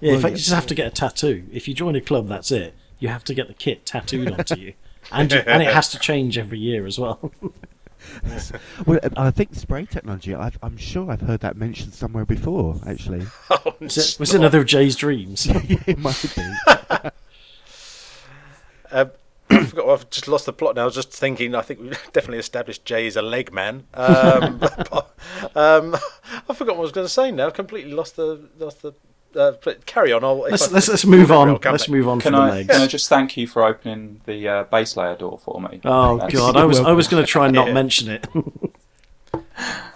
Yeah, in fact, you just have to get a tattoo. If you join a club, that's it. You have to get the kit tattooed onto you, and you, and it has to change every year as well. Well, I think spray technology. I've, I'm sure I've heard that mentioned somewhere before. Actually, Oh, Was it, was it another of Jay's dreams? it might be. Um, I forgot. I've just lost the plot now. I was just thinking. I think we've definitely established Jay is a leg man. Um, um, I forgot what I was going to say now. I've Completely lost the lost the. Uh, but carry on. I'll, let's I- let's, let's move on. come Let's move on Can from the I, legs. can I just thank you for opening the uh, base layer door for me? Oh That's- god, I was I was going to try and not Yeah. mention it.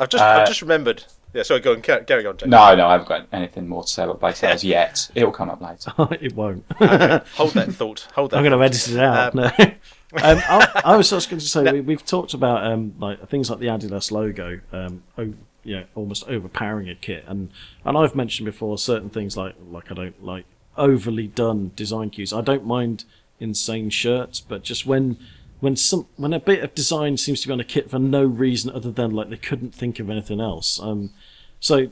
I've just Uh, I've just remembered. Yeah, sorry. Go on. Carry, carry on, Jay. No, no, I haven't got anything more to say about base layers yet. It'll come up later. it won't. Hold that thought. Hold that. I'm going to thought. edit it out. Um, no. um, I, I was just going to say we, we've talked about um, like things like the Adidas logo, um, o- you know, almost overpowering a kit, and and I've mentioned before certain things like like I don't like overly done design cues. I don't mind insane shirts, but just when when some when a bit of design seems to be on a kit for no reason other than like they couldn't think of anything else. Um, so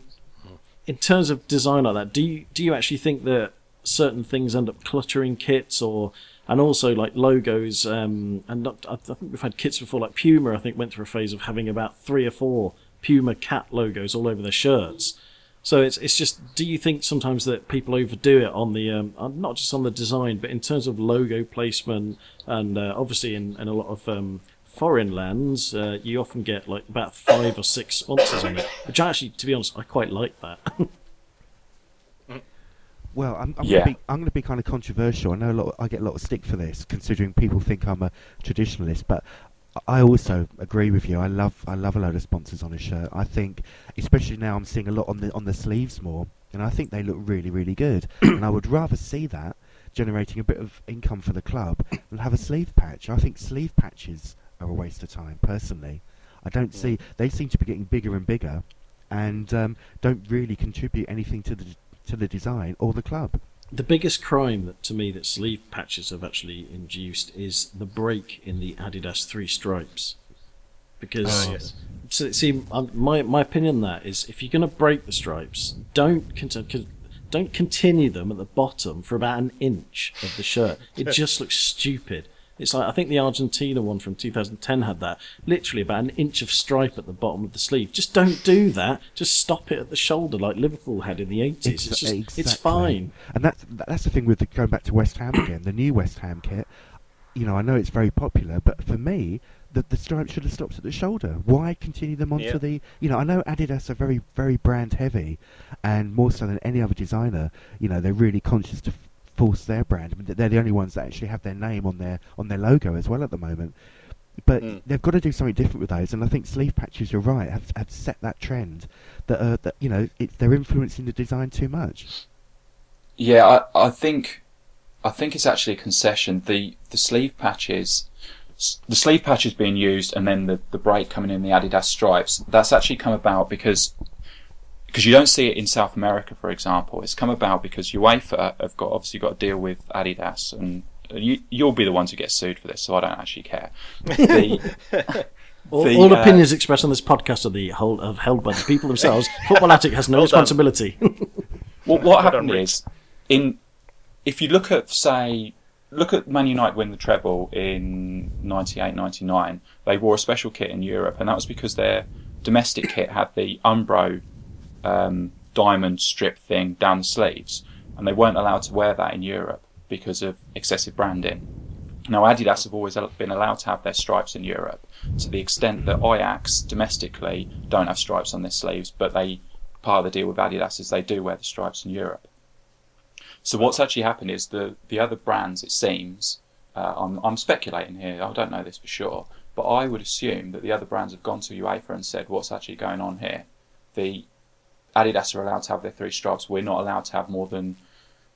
in terms of design like that, do you do you actually think that certain things end up cluttering kits or and also like logos um, and not, I think we've had kits before like Puma I think went through a phase of having about three or four Puma cat logos all over their shirts. So it's it's just do you think sometimes that people overdo it on the um, uh, not just on the design but in terms of logo placement and uh, obviously in, in a lot of um, foreign lands uh, you often get like about five or six sponsors on it which actually to be honest I quite like that. Well, I'm, I'm Yeah. gonna be I'm gonna be kind of controversial. I know a lot. I get a lot of stick for this, considering people think I'm a traditionalist. But I also agree with you. I love I love a load of sponsors on a shirt. I think, especially now, I'm seeing a lot on the on the sleeves more, and I think they look really really good. and I would rather see that generating a bit of income for the club than have a sleeve patch. I think sleeve patches are a waste of time. Personally, I don't see they seem to be getting bigger and bigger, and um, don't really contribute anything to the to the design or the club. The biggest crime that to me that sleeve patches have actually induced is the break in the Adidas three stripes. Because Oh, yes. so, see, um, my my opinion on that is if you're going to break the stripes, don't con- don't continue them at the bottom for about an inch of the shirt. It just looks stupid. It's like I think the Argentina one from 2010 had that literally about an inch of stripe at the bottom of the sleeve. Just don't do that. Just stop it at the shoulder like Liverpool had in the 80s. It's Exa- just it's fine. And that's that's the thing with the, going back to West Ham again. The new West Ham kit, you know, I know it's very popular, but for me, the the stripes should have stopped at the shoulder. Why continue them onto Yeah. the? You know, I know Adidas are very very brand heavy, and more so than any other designer. You know, they're really conscious to f- force their brand. I mean, they're the only ones that actually have their name on their on their logo as well at the moment. But Mm. they've got to do something different with those, and I think sleeve patches, you're right, have, have set that trend that uh, that you know it, they're influencing the design too much. Yeah, I, I think I think it's actually a concession. The the sleeve patches, the sleeve patches being used, and then the the break coming in the Adidas stripes. That's actually come about because because you don't see it in South America, for example. It's come about because UEFA have got obviously got to deal with Adidas, and you you'll be the ones who get sued for this, so I don't actually care. The, All, The, all uh, opinions expressed on this podcast are the whole are held by the people themselves. Football Attic has no Well responsibility. What, what Well happened Rick. is, in if you look at say, look at Man United win the treble in 98, 99, they wore a special kit in Europe, and that was because their domestic kit had the Umbro um, diamond strip thing down the sleeves, and they weren't allowed to wear that in Europe because of excessive branding. Now, Adidas have always been allowed to have their stripes in Europe to the extent that Ajax domestically don't have stripes on their sleeves, but they part of the deal with Adidas is they do wear the stripes in Europe. So what's actually happened is the the other brands, it seems, uh, I'm I'm speculating here. I don't know this for sure, but I would assume that the other brands have gone to UEFA and said, "What's actually going on here?" The Adidas are allowed to have their three stripes. We're not allowed to have more than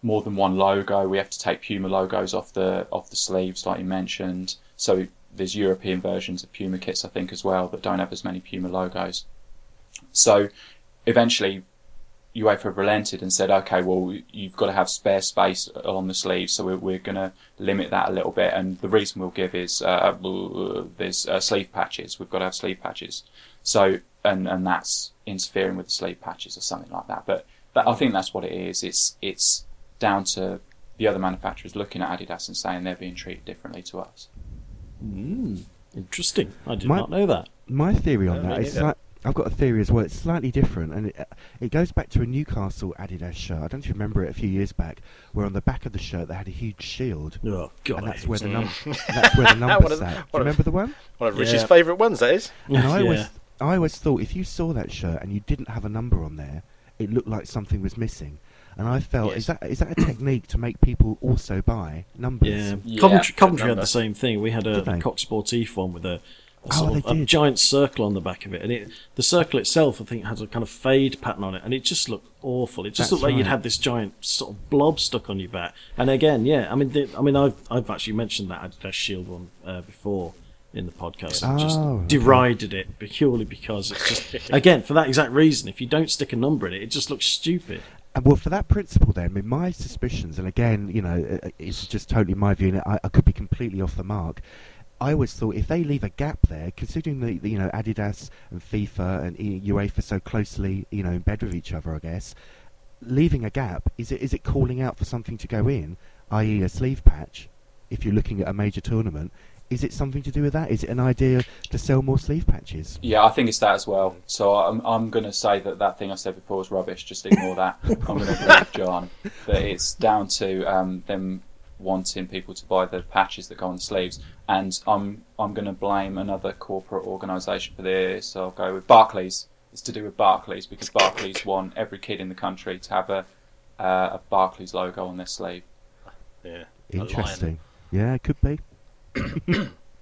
more than one logo. We have to take Puma logos off the off the sleeves, like you mentioned. So there's European versions of Puma kits, I think, as well that don't have as many Puma logos. So eventually, UEFA relented and said, "Okay, well, you've got to have spare space on the sleeves, so we're, we're going to limit that a little bit." And the reason we'll give is uh, there's uh, sleeve patches. We've got to have sleeve patches. So and and that's interfering with the sleeve patches or something like that. But that, I think that's what it is. It's it's down to the other manufacturers looking at Adidas and saying they're being treated differently to us. Mm, interesting. I did My- not know that. My theory on No, that me is neither. slight, I've got a theory as well. It's slightly different, and it, it goes back to a Newcastle Adidas shirt. I don't know if you remember it a few years back, where on the back of the shirt they had a huge shield, Oh God, and that's where the it. num- that's where the One numbers of- sat. Do one you remember the one? One of Rich's Yeah. favourite ones, that is. And I always, Yeah. I always thought if you saw that shirt and you didn't have a number on there, it looked like something was missing. And I felt, is that is that a technique to make people also buy numbers? Yeah, Yeah, Coventry, Coventry had the same thing. We had a, Did they? a Coq Sportif one with a, a, Oh, sort they of, a did. giant circle on the back of it, and it the circle itself, I think, has a kind of fade pattern on it, and it just looked awful. It just That's looked like you'd right. had this giant sort of blob stuck on your back. And again, yeah, I mean, the, I mean, I've I've actually mentioned that Adidas Shield one uh, before in the podcast. and just Oh, okay. derided it purely because it's just again for that exact reason. If you don't stick a number in it, it just looks stupid. Well, for that principle, then, I mean, my suspicions, and again, you know, uh, it's just totally my view, and I, I could be completely off the mark. I always thought if they leave a gap there, considering the, the you know Adidas and FIFA and E- UEFA so closely you know in bed with each other, I guess leaving a gap is it is it calling out for something to go in, i.e. a sleeve patch, if you're looking at a major tournament. Is it something to do with that? Is it an idea to sell more sleeve patches? Yeah, I think it's that as well. So I'm I'm going to say that that thing I said before was rubbish. Just ignore that. I'm going to agree with John that it's down to um, them wanting people to buy the patches that go on the sleeves, and I'm I'm going to blame another corporate organisation for this. So I'll go with Barclays. It's to do with Barclays because Barclays want every kid in the country to have a uh, a Barclays logo on their sleeve. Yeah. Interesting. Yeah, it could be.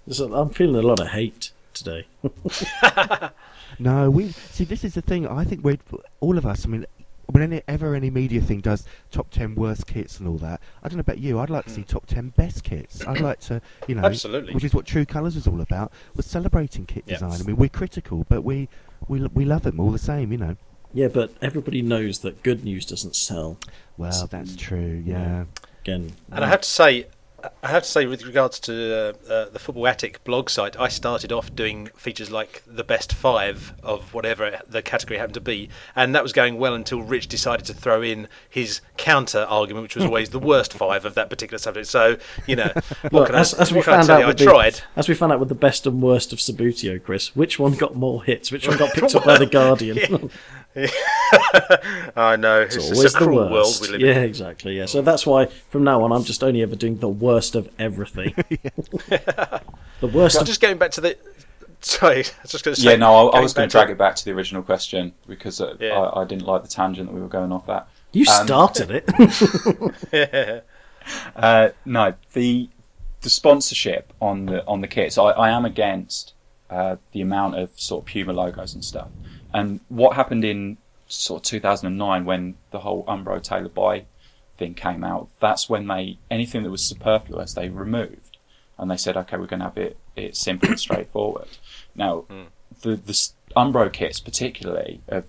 There's a, I'm feeling a lot of hate today. No, we see. This is the thing. I think we're all of us. I mean, whenever any media thing does top ten worst kits and all that, I don't know about you. I'd like to see hmm. top ten best kits. I'd like to, you know, Absolutely. which is what True Colours was all about. Was celebrating kit Yeah. design. I mean, we're critical, but we we we love them all the same. You know. Yeah, but everybody knows that good news doesn't sell. Well, that's true. Yeah. Again, And I uh, have to say, I have to say, with regards to uh, uh, the Football Attic blog site, I started off doing features like the best five of whatever the category happened to be, and that was going well until Rich decided to throw in his counter argument, which was always the worst five of that particular subject. So, you know, what Look, can as, I, as we what can I found out you? I with the, tried. as we found out with the best and worst of Subbuteo, Chris, which one got more hits? Which one got picked up by the Guardian? I know it's, It's it's always a the cruel world worst. we live yeah, in. exactly. Yeah, so that's why from now on I'm just only ever doing the worst of everything. the worst So of just going back to the. Sorry, I was just going to say. Yeah, no, I, I was going going to drag back it back to the original question because uh, Yeah. I, I didn't like the tangent that we were going off at. you um, started it. Uh, no, the the sponsorship on the on the kits, I, I am against uh, the amount of sort of Puma logos and stuff. And what happened in sort of 2009 when the whole Umbro Tailored By thing came out, that's when they anything that was superfluous they removed, and they said, okay, we're going to have it it simple and straightforward. Now, hmm. the the Umbro kits, particularly of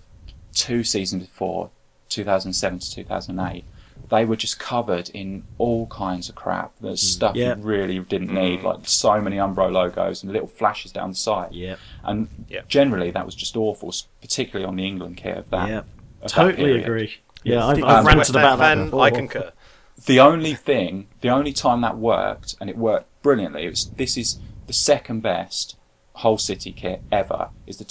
two seasons before 2007 to 2008, they were just covered in all kinds of crap. There's stuff Yeah. you really didn't need, like so many Umbro logos and little flashes down the side. yeah, And Yeah. generally, that was just awful, particularly on the England kit of that. yeah, of totally period. agree. Yeah, I've, I've Um, ranted about that fan, before. I concur. The only thing, the only time that worked, and it worked brilliantly, it was this is the second best Hull City kit ever, is the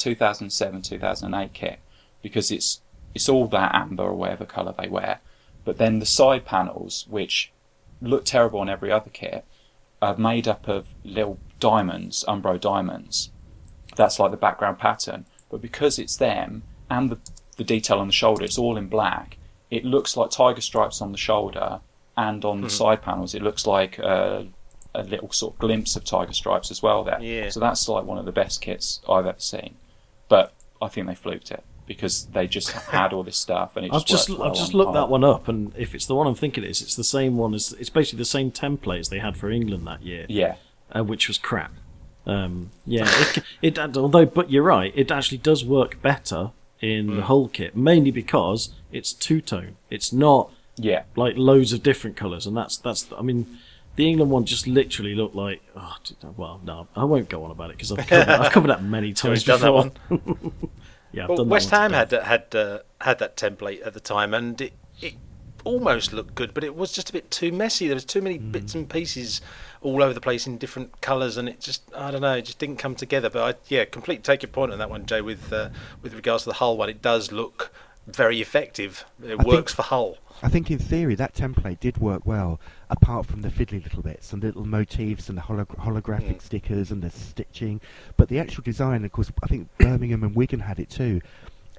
2007-2008 kit because it's it's all that amber or whatever colour they wear, but then the side panels, which look terrible on every other kit, are made up of little diamonds, Umbro diamonds. That's like the background pattern, but because it's them and the, the detail on the shoulder, it's all in black. It looks like tiger stripes on the shoulder, and on the side panels, it looks like uh, a little sort of glimpse of tiger stripes as well. There, Yeah. so that's like one of the best kits I've ever seen. But I think they fluked it because they just had all this stuff, and it I've just just well I've just looked par. that one up, and if it's the one I'm thinking it is, it's the same one as it's basically the same templates they had for England that year, Yeah, uh, which was crap. Um, yeah, it, it although but you're right, it actually does work better in Hmm. the Hull kit, mainly because it's two tone. It's not yeah. like loads of different colours, and that's that's. I mean, the England one just literally looked like. Oh, well, no, I won't go on about it because I've covered, I've covered that many times done that before. yeah, Well, West Ham had had uh, had that template at the time, and it, it almost looked good, but it was just a bit too messy. There was too many bits and pieces all over the place in different colours, and it just I don't know, it just didn't come together. But I yeah, completely take your point on that one, Jay. With uh, with regards to the Hull one, it does look very effective. It I works think- for Hull. I think in theory that template did work well, apart from the fiddly little bits and the little motifs and the holo- holographic mm. stickers and the stitching. But the actual design, of course, I think Birmingham and Wigan had it too.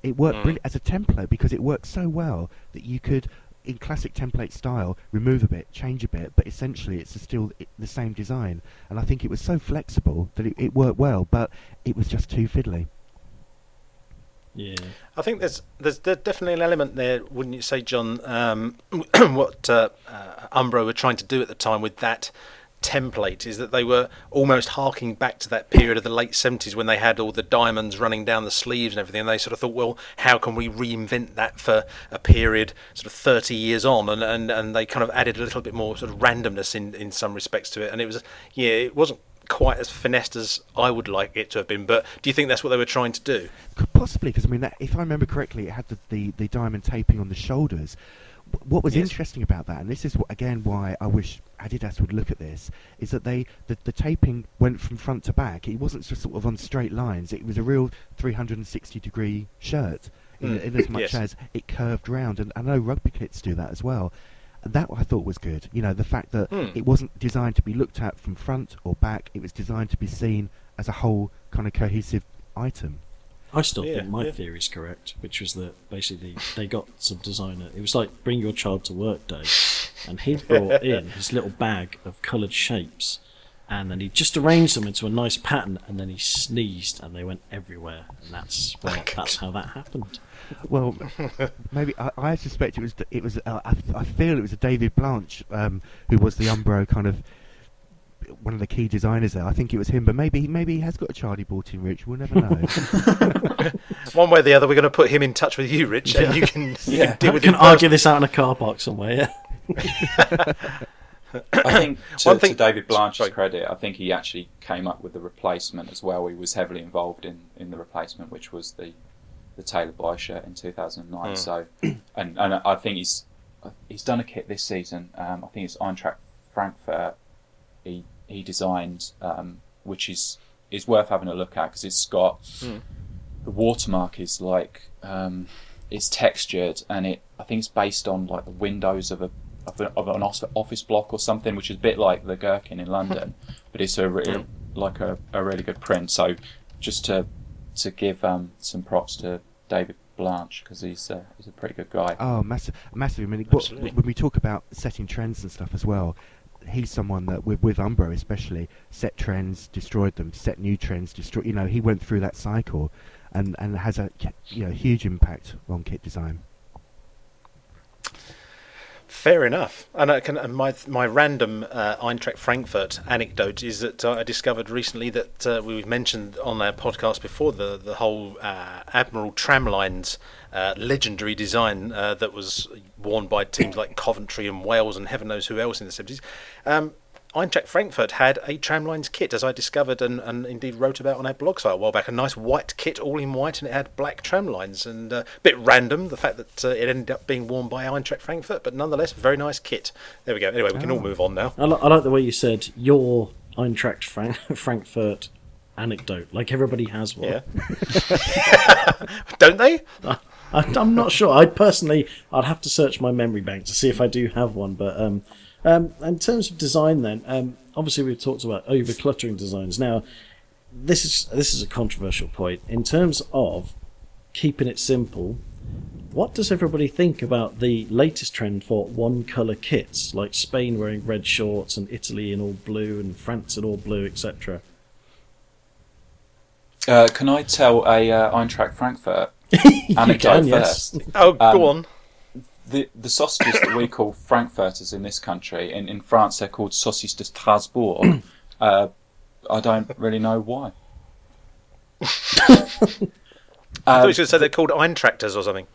It worked mm. brilliant as a template because it worked so well that you could, in classic template style, remove a bit, change a bit, but essentially it's still the same design. And I think it was so flexible that it, it worked well, but it was just too fiddly. Yeah. I think there's there's de- definitely an element there, wouldn't you say, John? Um, what uh, uh, Umbro were trying to do at the time with that template is that they were almost harking back to that period of the late 70s when they had all the diamonds running down the sleeves and everything. And they sort of thought, well, how can we reinvent that for a period sort of 30 years on? And, and, and they kind of added a little bit more sort of randomness in, in some respects to it. And it was, yeah, it wasn't quite as finessed as I would like it to have been. But do you think that's what they were trying to do? Could possibly, because I mean, that, if I remember correctly, it had the, the, the diamond taping on the shoulders. What was Yes. interesting about that, and this is again why I wish Adidas would look at this, is that they the, the taping went from front to back. It wasn't just sort of on straight lines. It was a real 360 degree shirt, in, Mm, in as much yes. as it curved round. And I know rugby kits do that as well. And that I thought was good. You know, the fact that Hmm. it wasn't designed to be looked at from front or back. It was designed to be seen as a whole kind of cohesive item. I still Yeah, think my yeah. theory is correct, which was that basically they got some designer. It was like bring your child to work day, and he brought in his little bag of coloured shapes, and then he just arranged them into a nice pattern, and then he sneezed, and they went everywhere, and that's well, that's how that happened. Well, maybe I, I suspect it was it was uh, I, I feel it was a David Blanch um, who was the Umbro kind of one of the key designers there. I think it was him, but maybe maybe he has got a child he bought in Rich. We'll never know. One way or the other, we're going to put him in touch with you, Rich, and you can, you Yeah. can deal We with can him argue this out in a car park somewhere. Yeah. I think to, One thing- to David Blanch's sorry. credit, I think he actually came up with the replacement as well. He was heavily involved in, in the replacement, which was the the Tailored By shirt in 2009. Hmm. So, and, and I think he's he's done a kit this season. Um, I think it's Eintracht Frankfurt. He he designed, um, which is is worth having a look at because it's got Hmm. the watermark is like um, it's textured and it I think it's based on like the windows of a of, a, of an office block or something, which is a bit like the Gherkin in London, but it's a re- like a, a really good print. So just to to give um, some props to David Blanch because he's uh, he's a pretty good guy. oh, massive, massive. I mean, what, when we talk about setting trends and stuff as well, he's someone that with with Umbro especially set trends, destroyed them, set new trends, destroy. You know, he went through that cycle, and and has a you know huge impact on kit design. Fair enough. And, can, and my my random uh, Eintracht Frankfurt anecdote is that uh, I discovered recently that uh, we mentioned on our podcast before the the whole uh, Admiral Tramlines uh, legendary design uh, that was worn by teams like Coventry and Wales and heaven knows who else in the seventies. Um, Eintracht Frankfurt had a Tramlines kit, as I discovered and, and indeed wrote about on our blog site a while back. A nice white kit, all in white, and it had black tramlines. And uh, a bit random, the fact that uh, it ended up being worn by Eintracht Frankfurt, but nonetheless, very nice kit. There we go. Anyway, we can all move on now. I, li- I like the way you said your Eintracht Frank- Frankfurt anecdote. Like everybody has one. Yeah. Don't they? I, I'm not sure. I personally, I'd have to search my memory bank to see if I do have one. But um, um, in terms of design, then um, obviously we've talked about over cluttering designs. Now, this is this is a controversial point in terms of keeping it simple. What does everybody think about the latest trend for one colour kits, like Spain wearing red shorts and Italy in all blue and France in all blue, etc.? Uh, can I tell a uh, Eintracht Frankfurt You anecdote can, yes. first? Oh, Um, go on. The the sausages that we call Frankfurters in this country, in, in France they're called saucisses de Strasbourg. uh, I don't really know why. I thought you were going to say they're called Eintrachters or something.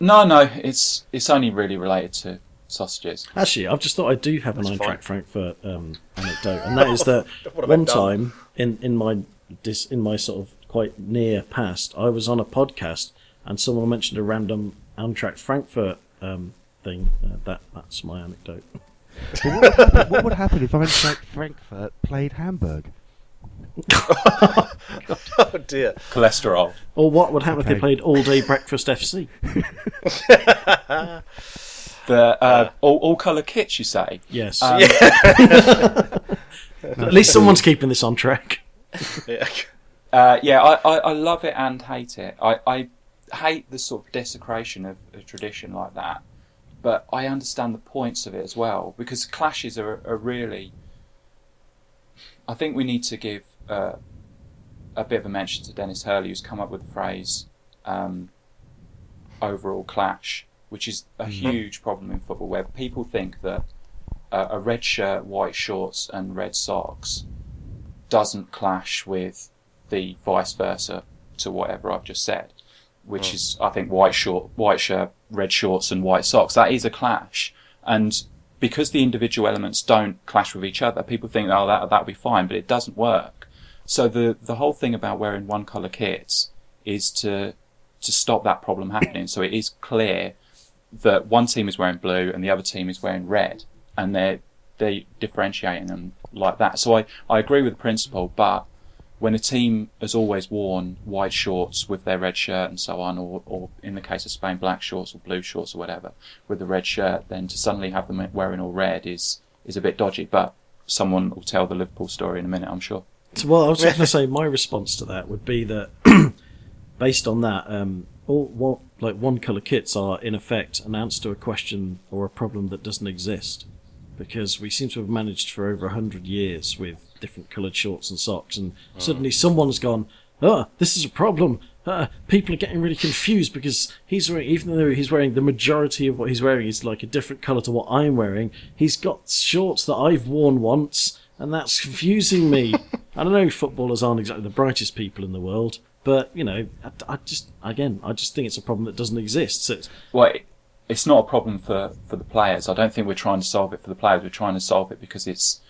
no, no, it's it's only really related to sausages. Actually, I've just thought I do have an That's Eintracht fine. Frankfurt um, anecdote, and that is that What have I one time in in my dis, in my sort of quite near past, I was on a podcast and someone mentioned a random Eintracht Frankfurt um, thing. Uh, that that's my anecdote. But what, would happen, what would happen if Eintracht Frankfurt played Hamburg? Oh, dear. Cholesterol. Or what would happen if they played All Day Breakfast FC? The uh, all, all colour kits, you say? Yes, Um, at least someone's keeping this on track. Yeah. Uh, yeah, I, I, I love it and hate it. I, I hate the sort of desecration of a tradition like that, but I understand the points of it as well because clashes are, are really. I think we need to give uh, a bit of a mention to Denis Hurley, who's come up with the phrase um, overall clash, which is a huge problem in football where people think that uh, a red shirt, white shorts, and red socks doesn't clash with the vice versa to whatever I've just said, which hmm. is I think white short, white shirt, red shorts, and white socks. That is a clash, and because the individual elements don't clash with each other, people think oh that that'll be fine, but it doesn't work. So the the whole thing about wearing one color kits is to to stop that problem happening. So it is clear that one team is wearing blue and the other team is wearing red, and they're they differentiating them like that. So I, I agree with the principle, but when a team has always worn white shorts with their red shirt and so on, or, or in the case of Spain, black shorts or blue shorts or whatever with the red shirt, then to suddenly have them wearing all red is is a bit dodgy. But someone will tell the Liverpool story in a minute, I'm sure. Well, I was going to say my response to that would be that, based on that, um, all what like one color kits are in effect an answer to a question or a problem that doesn't exist, because we seem to have managed for over hundred years with different coloured shorts and socks, and suddenly someone's gone, "Oh, this is a problem." Uh, people are getting really confused because he's wearing, even though he's wearing the majority of what he's wearing is like a different colour to what I'm wearing. He's got shorts that I've worn once, and that's confusing me. I don't know footballers aren't exactly the brightest people in the world, but you know, I, I just again, I just think it's a problem that doesn't exist. So it's, Well, it's not a problem for, for the players. I don't think we're trying to solve it for the players. We're trying to solve it because it's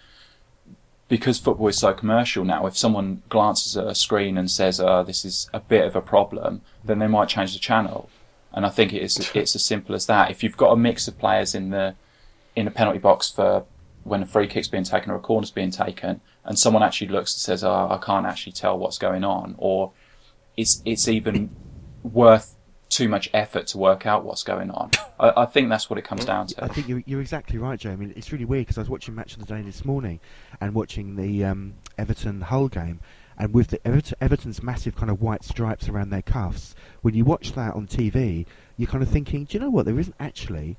because football is so commercial now. If someone glances at a screen and says, "Oh, this is a bit of a problem," then they might change the channel. And I think it is it's as simple as that. If you've got a mix of players in the in a penalty box for when a free kick's being taken or a corner's being taken, and someone actually looks and says, "Oh, I can't actually tell what's going on," or it's it's even worth too much effort to work out what's going on. I, I think that's what it comes down to. I think you're, you're exactly right, Joe. I mean, it's really weird because I was watching Match of the Day this morning and watching the um, Everton Hull game, and with the Everton, Everton's massive kind of white stripes around their cuffs, when you watch that on TV, you're kind of thinking, do you know what? There isn't actually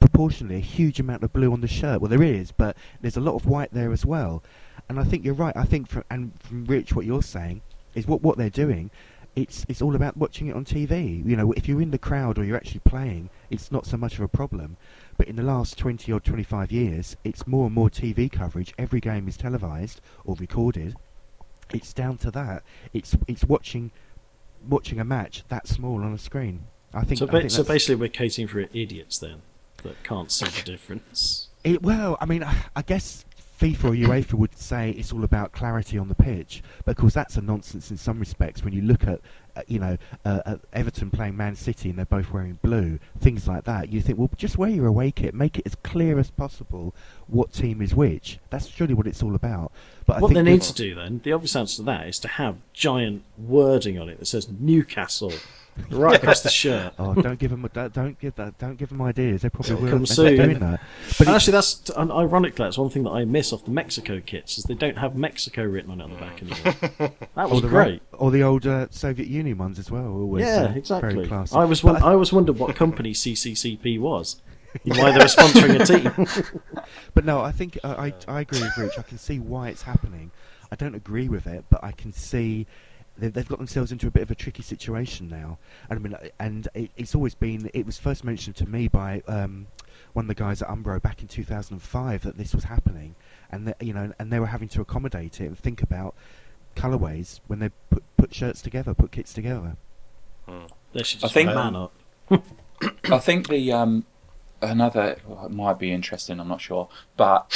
proportionally a huge amount of blue on the shirt. Well, there is, but there's a lot of white there as well. And I think you're right. I think, from, and from Rich, what you're saying is what what they're doing. It's it's all about watching it on TV. You know, if you're in the crowd or you're actually playing, it's not so much of a problem. But in the last 20 or 25 years, it's more and more TV coverage. Every game is televised or recorded. It's down to that. It's it's watching watching a match that small on a screen. I think. so, I think so basically, we're catering for idiots then that can't see the difference. It, well, I mean, I, I guess FIFA or UEFA would say it's all about clarity on the pitch, but of course that's a nonsense in some respects. When you look at, uh, you know, uh, at Everton playing Man City and they're both wearing blue, things like that, you think, well, just wear your away kit, make it as clear as possible what team is which. That's surely what it's all about. But I what they need to do then, the obvious answer to that is to have giant wording on it that says Newcastle right across the shirt. Oh, don't give them, don't, don't give that, don't give them ideas. They probably It'll will. come soon. doing that. But And it- actually, that's and ironically that's one thing that I miss off the Mexico kits is they don't have Mexico written on it on the back anymore. That or was the great. or the old uh, Soviet Union ones as well. Always, Yeah, uh, exactly. Very classy. I was But I was wondered what company CCCP was, and why they were sponsoring a team. But no, I think uh, I I agree with Rich. I can see why it's happening. I don't agree with it, but I can see they've, they've got themselves into a bit of a tricky situation now. And I mean, uh, and it, it's always been. It was first mentioned to me by um, one of the guys at Umbro back in 2005 that this was happening, and that, you know, and they were having to accommodate it and think about colorways when they put put shirts together, put kits together. They should I think- man up. I think the um, another well, it might be interesting. I'm not sure, but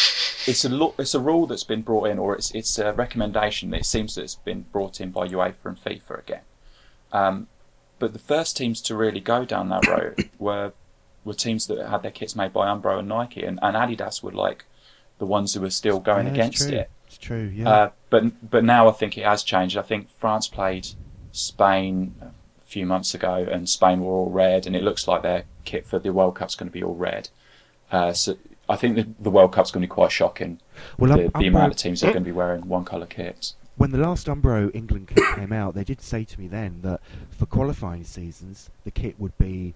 it's a lo- it's a rule that's been brought in, or it's it's a recommendation that it seems that it's been brought in by UEFA and FIFA again. Um, but the first teams to really go down that road were were teams that had their kits made by Umbro and Nike, and, and Adidas were like the ones who were still going Yeah, against it. It's true. Yeah. Uh, but but now I think it has changed. I think France played Spain few months ago, and Spain were all red, and it looks like their kit for the World Cup's going to be all red. Uh, so I think the, the World Cup's going to be quite shocking. well, the, Um- the amount of teams that are going to be wearing one colour kits. when the last Umbro England kit came out, they did say to me then that for qualifying seasons, the kit would be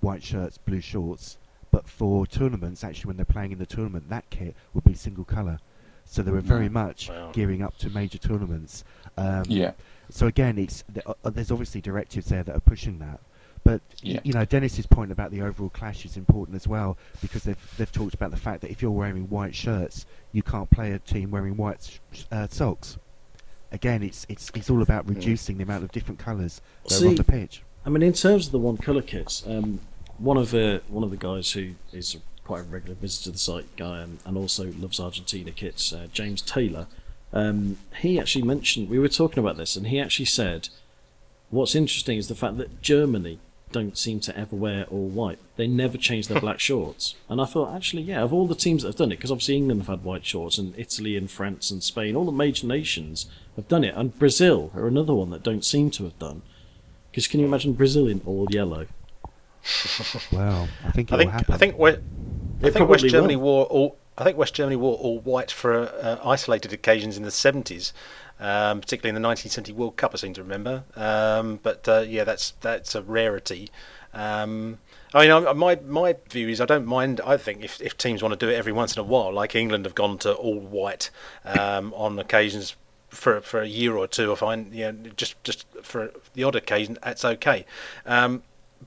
white shirts, blue shorts, but for tournaments, actually, when they're playing in the tournament, that kit would be single colour. So they were very much Wow. gearing up to major tournaments. Um, Yeah, So again, it's th- uh, there's obviously directives there that are pushing that. But Yeah. you know, Denis's point about the overall clash is important as well because they've they've talked about the fact that if you're wearing white shirts, you can't play a team wearing white sh- uh, socks. Again, it's it's it's all about reducing the amount of different colours that are on the pitch. I mean, in terms of the one colour kits, um, one of the one of the guys who is quite a regular visitor to the site guy and, and also loves Argentina kits, uh, James Taylor, um, he actually mentioned we were talking about this, and he actually said, "What's interesting is the fact that Germany don't seem to ever wear all white. They never change their black shorts." And I thought, actually, yeah, of all the teams that have done it, because obviously England have had white shorts, and Italy and France and Spain, all the major nations have done it, and Brazil are another one that don't seem to have done. Because can you imagine Brazil in all yellow? wow, I think it I will think happen. I think we- I think West Germany will. wore all. I think West Germany wore all white for uh, isolated occasions in the seventies, um, particularly in the 1970 World Cup. I seem to remember. Um, but uh, yeah, that's that's a rarity. Um, I mean, my my view is I don't mind. I think if, if teams want to do it every once in a while, like England have gone to all white um, on occasions for for a year or two, I find you know, just just for the odd occasion that's okay. Um,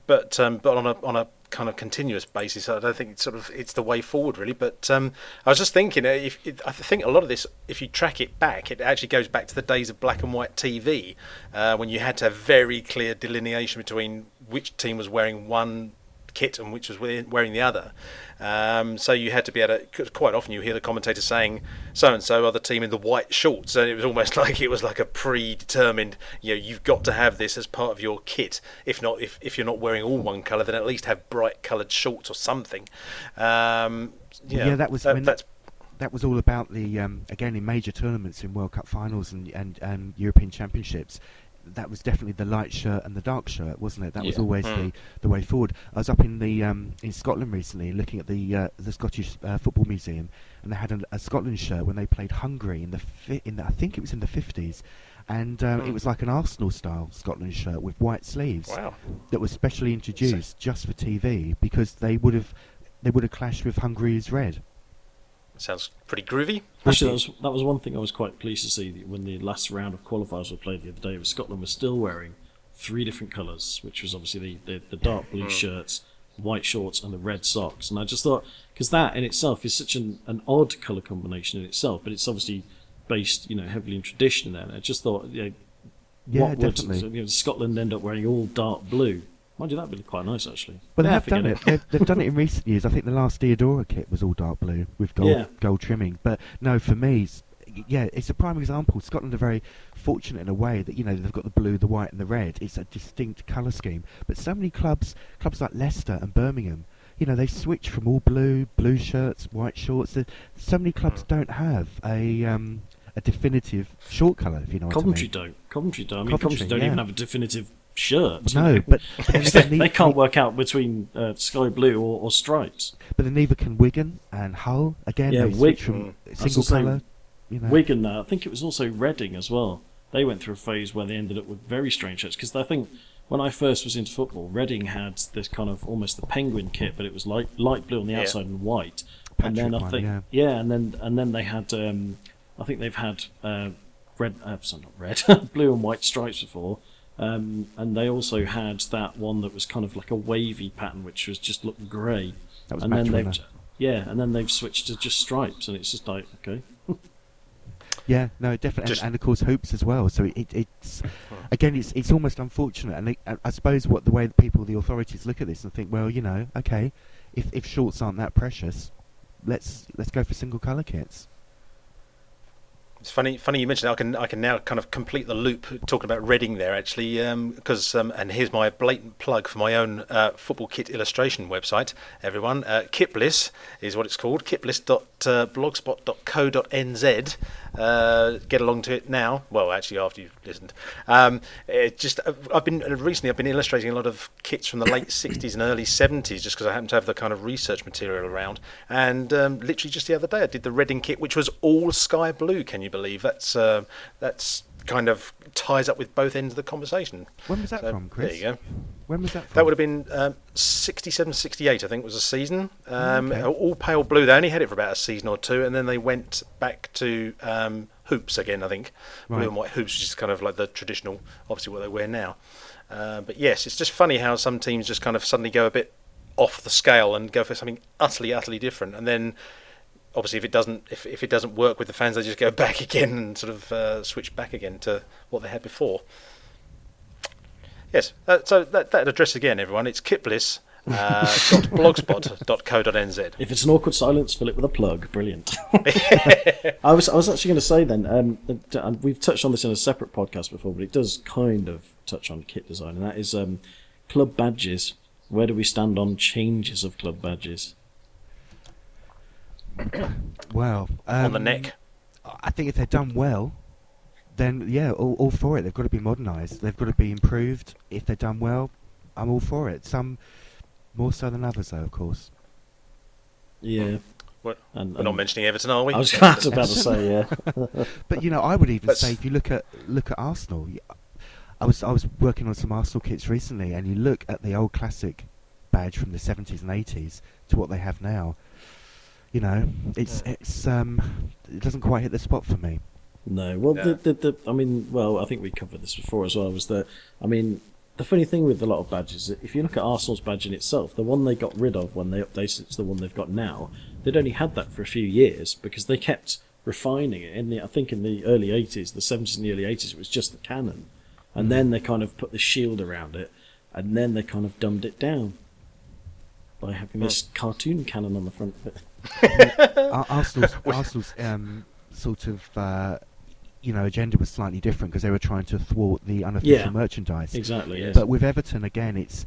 but um, but on a on a kind of continuous basis, I don't think it's sort of it's the way forward really. But um, I was just thinking, uh, if, if, I think a lot of this, if you track it back, it actually goes back to the days of black and white TV, uh, when you had to have very clear delineation between which team was wearing one kit and which was wearing the other. Um, so you had to be able to. Quite often, you hear the commentator saying, "So and so are the team in the white shorts," and it was almost like it was like a predetermined. You know, you've got to have this as part of your kit. If not, if if you're not wearing all one colour, then at least have bright coloured shorts or something. Um, yeah, yeah, that was. that, that's that was all about the um, again in major tournaments in World Cup finals and and, and European Championships. That was definitely the light shirt and the dark shirt, wasn't it? That was always Mm. the, the way forward. I was up in the um, in Scotland recently, looking at the uh, the Scottish uh, Football Museum, and they had a, a Scotland shirt when they played Hungary in the fi- in the, I think it was in the fifties, and um, it Mm. was like an Arsenal style Scotland shirt with white sleeves wow. that was specially introduced just for TV because they would have they would have clashed with Hungary's red. Sounds pretty groovy. Actually, that was that was one thing I was quite pleased to see that when the last round of qualifiers were played the other day. Was Scotland was still wearing three different colours, which was obviously the, the, the dark blue mm. shirts, white shorts, and the red socks. And I just thought because that in itself is such an, an odd colour combination in itself, but it's obviously based you know heavily in tradition. There, and I just thought you know, Yeah, what definitely. so, you know, Scotland end up wearing all dark blue? Mind you, that'd be quite nice actually. But they Yeah, have done it. They've, they've done it in recent years. I think the last Diadora kit was all dark blue with gold Yeah. gold trimming. But no, for me, yeah, it's a prime example. Scotland are very fortunate in a way that you know they've got the blue, the white, and the red. It's a distinct colour scheme. But so many clubs, clubs like Leicester and Birmingham, you know, they switch from all blue, blue shirts, white shorts. So many clubs don't have a um, a definitive short colour. If you know what Coventry I mean. don't. Coventry don't. I mean, Coventry, Coventry, don't yeah. even have a definitive shirt. No, but, but they, they can't work out between uh, sky blue or, or stripes. But then neither can Wigan and Hull. Again, Yeah, they Wig- switch from Mm. was single colour. You know. Wigan, uh, I think it was also Reading as well. They went through a phase where they ended up with very strange shirts because I think when I first was into football, Reading had this kind of almost the penguin kit, but it was light light blue on the Yeah. outside and white. Patrick and then I one, think yeah. and then and then they had um, I think they've had uh, red, uh, sorry, not red, blue and white stripes before. Um, and they also had that one that was kind of like a wavy pattern, which was just looked grey. That was and match then they've yeah, and then they've switched to just stripes, and it's just like okay, Yeah, no, definitely, and, and of course hoops as well. So it, it's again, it's it's almost unfortunate, and I, I suppose what the way the people, the authorities look at this and think, well, you know, okay, if if shorts aren't that precious, let's let's go for single colour kits. It's funny, funny you mentioned. That. I can, I can now kind of complete the loop talking about Reading there actually, because um, and here's my blatant plug for my own uh, football kit illustration website. Everyone, uh, is what it's called. Kitbliss.blogspot.co.nz. Uh, get along to it now. Well, actually, after you've listened. Um, it just, I've been recently. I've been illustrating a lot of kits from the late '60s and early '70s, just because I happen to have the kind of research material around. And um, literally just the other day, I did the Reading kit, which was all sky blue. Can you believe? That's uh, that's kind of ties up with both ends of the conversation. When was that So, from, Chris? There you go. When was that from? That would have been um, 67, 68, I think, was the season. Um, Okay. All pale blue. They only had it for about a season or two, and then they went back to um, hoops again, I think. Right. Blue and white hoops, which is kind of like the traditional, obviously, what they wear now. Uh, but yes, it's just funny how some teams just kind of suddenly go a bit off the scale and go for something utterly, utterly different. And then obviously if it doesn't if, if it doesn't work with the fans they just go back again and sort of uh, switch back again to what they had before yes uh, so that, that address again everyone it's kitbliss uh, blogspot.co.nz If it's an awkward silence, fill it with a plug. Brilliant. I was I was actually going to say then, um, and we've touched on this in a separate podcast before, but it does kind of touch on kit design, and that is um, club badges. Where do we stand on changes of club badges? Well, um, on the neck I think if they're done well, then yeah, all, all for it. They've got to be modernised. They've got to be improved. If they're done well, I'm all for it. Some more so than others, though, of course. Yeah, We're- and, we're not mentioning everton are we I was about to say yeah. But you know, I would even Let's- say if you look at look at Arsenal, y- I was I was working on some Arsenal kits recently, and you look at the old classic badge from the 70s and 80s to what they have now. You know, it's it's um, it doesn't quite hit the spot for me. No, well, Yeah. the, the, the, I mean, well, I think we covered this before as well. Was that I mean, the funny thing with a lot of badges, if you look at Arsenal's badge in itself, the one they got rid of when they updated it to the one they've got now, they'd only had that for a few years because they kept refining it. In the, I think in the early '80s, the '70s and the early '80s, it was just the cannon, and then they kind of put the shield around it, and then they kind of dumbed it down by having this cartoon cannon on the front of it. Ar- Arsenal's, Arsenal's um, sort of uh, you know agenda was slightly different because they were trying to thwart the unofficial Yeah. merchandise. Exactly. Yes. But with Everton again, it's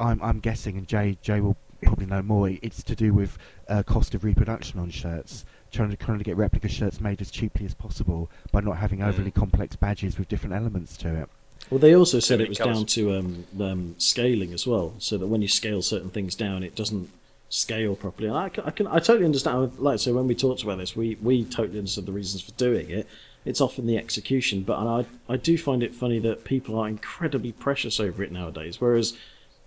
I'm I'm guessing, and Jay Jay will probably know more. It's to do with uh, cost of reproduction on shirts, trying to trying to get replica shirts made as cheaply as possible by not having overly complex badges with different elements to it. Well, they also said it was colours. down to um, um, scaling as well, so that when you scale certain things down, it doesn't scale properly. And I can, I can, I totally understand. Like, so when we talked about this, we we totally understood the reasons for doing it. It's often the execution, but I I do find it funny that people are incredibly precious over it nowadays, whereas.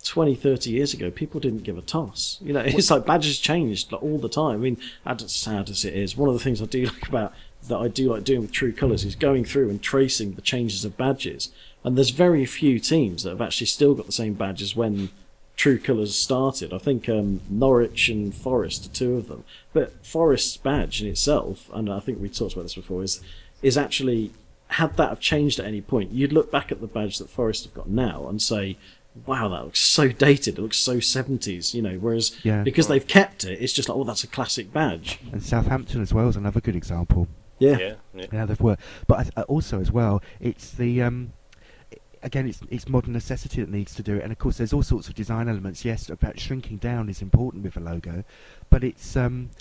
20, 30 years ago, people didn't give a toss. You know, it's like badges changed like, all the time. I mean, as sad as it is, one of the things I do like about that I do like doing with True Colours is going through and tracing the changes of badges. And there's very few teams that have actually still got the same badges when True Colours started. I think um, Norwich and Forest are two of them. But Forest's badge in itself, and I think we talked about this before, is is actually had that have changed at any point, you'd look back at the badge that Forest have got now and say, "Wow, that looks so dated. It looks so 70s." You know, whereas Yeah. because they've kept it, it's just like, "Oh, that's a classic badge." And Southampton as well is another good example. Yeah, Yeah, yeah. Yeah, they've worked. But I, I also as well, it's the um, again, it's it's modern necessity that needs to do it. And of course, there's all sorts of design elements. Yes, about shrinking down is important with a logo, but it's um.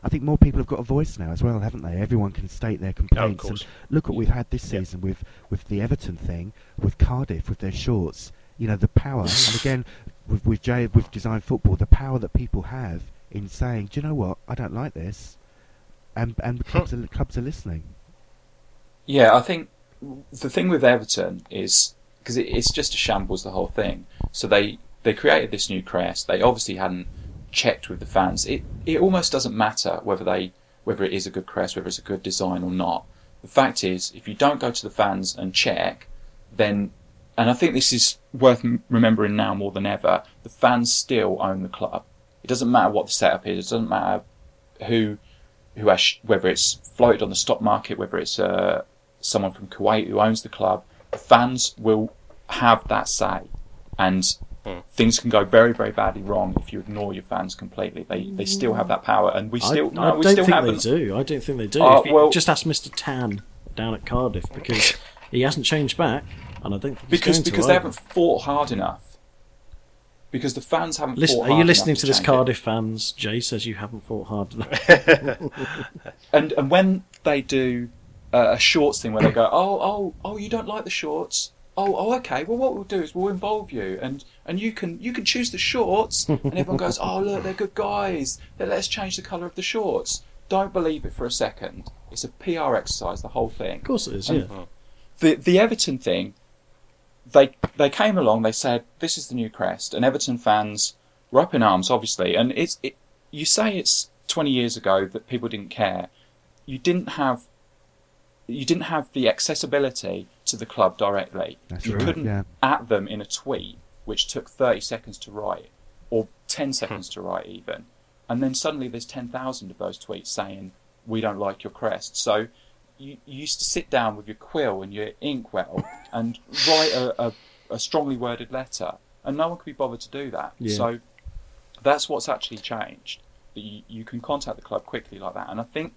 I think more people have got a voice now as well, haven't they? Everyone can state their complaints. course. And look what we've had this Yeah. season with, with the Everton thing, with Cardiff with their shorts. You know the power, and again with with Jay with design football, the power that people have in saying, "Do you know what? I don't like this," and and the clubs are clubs are listening. Yeah, I think the thing with Everton is because it, it's just a shambles the whole thing. So they they created this new crest. They obviously hadn't checked with the fans. It it almost doesn't matter whether they whether it is a good crest, whether it's a good design or not. The fact is, if you don't go to the fans and check, then and I think this is worth remembering now more than ever. The fans still own the club. It doesn't matter what the setup is. It doesn't matter who who has, whether it's floated on the stock market, whether it's uh, someone from Kuwait who owns the club, the fans will have that say, and Hmm. things can go very, very badly wrong if you ignore your fans completely. They they still have that power, and we still I, no, I we don't still think have they an- do. I don't think they do. Uh, If you well- just ask Mister Tan down at Cardiff because he hasn't changed back, and I don't think he's because to because they either. haven't fought hard enough. Because the fans haven't. Listen, fought are you hard listening enough to this, change it. Cardiff fans? Jay says you haven't fought hard enough. And and when they do uh, a shorts thing where they go, oh oh oh, you don't like the shorts. Oh oh okay. Well, what we'll do is we'll involve you, and and you can you can choose the shorts, and everyone goes, oh look, they're good guys. Then let's change the colour of the shorts. Don't believe it for a second. It's a PR exercise. The whole thing. of course it is. And- Yeah. the the Everton thing, they they came along. They said this is the new crest, and Everton fans were up in arms, obviously. And it's it. You say it's twenty years ago that people didn't care. You didn't have. You didn't have the accessibility to the club directly. That's you right, couldn't yeah. at them in a tweet, which took thirty seconds to write, or ten hmm. seconds to write even, and then suddenly there's ten thousand of those tweets saying we don't like your crest. So you, you used to sit down with your quill and your inkwell and write a, a, a strongly worded letter, and no one could be bothered to do that. Yeah. So that's what's actually changed. That you, you can contact the club quickly like that, and I think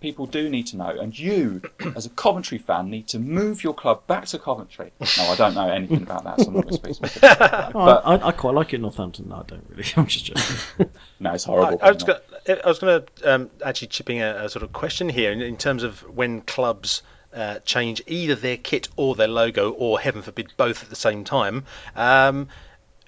people do need to know. And you, as a Coventry fan, need to move your club back to Coventry. No, I don't know anything about that, so I'm not going to speak specifically about that. Oh, But I, I quite like it in Northampton. No, I don't really. I'm just joking. no, it's horrible. I was going to, I was going to um, actually chip in a, a sort of question here in, in terms of when clubs uh, change either their kit or their logo, or heaven forbid, both at the same time. Um,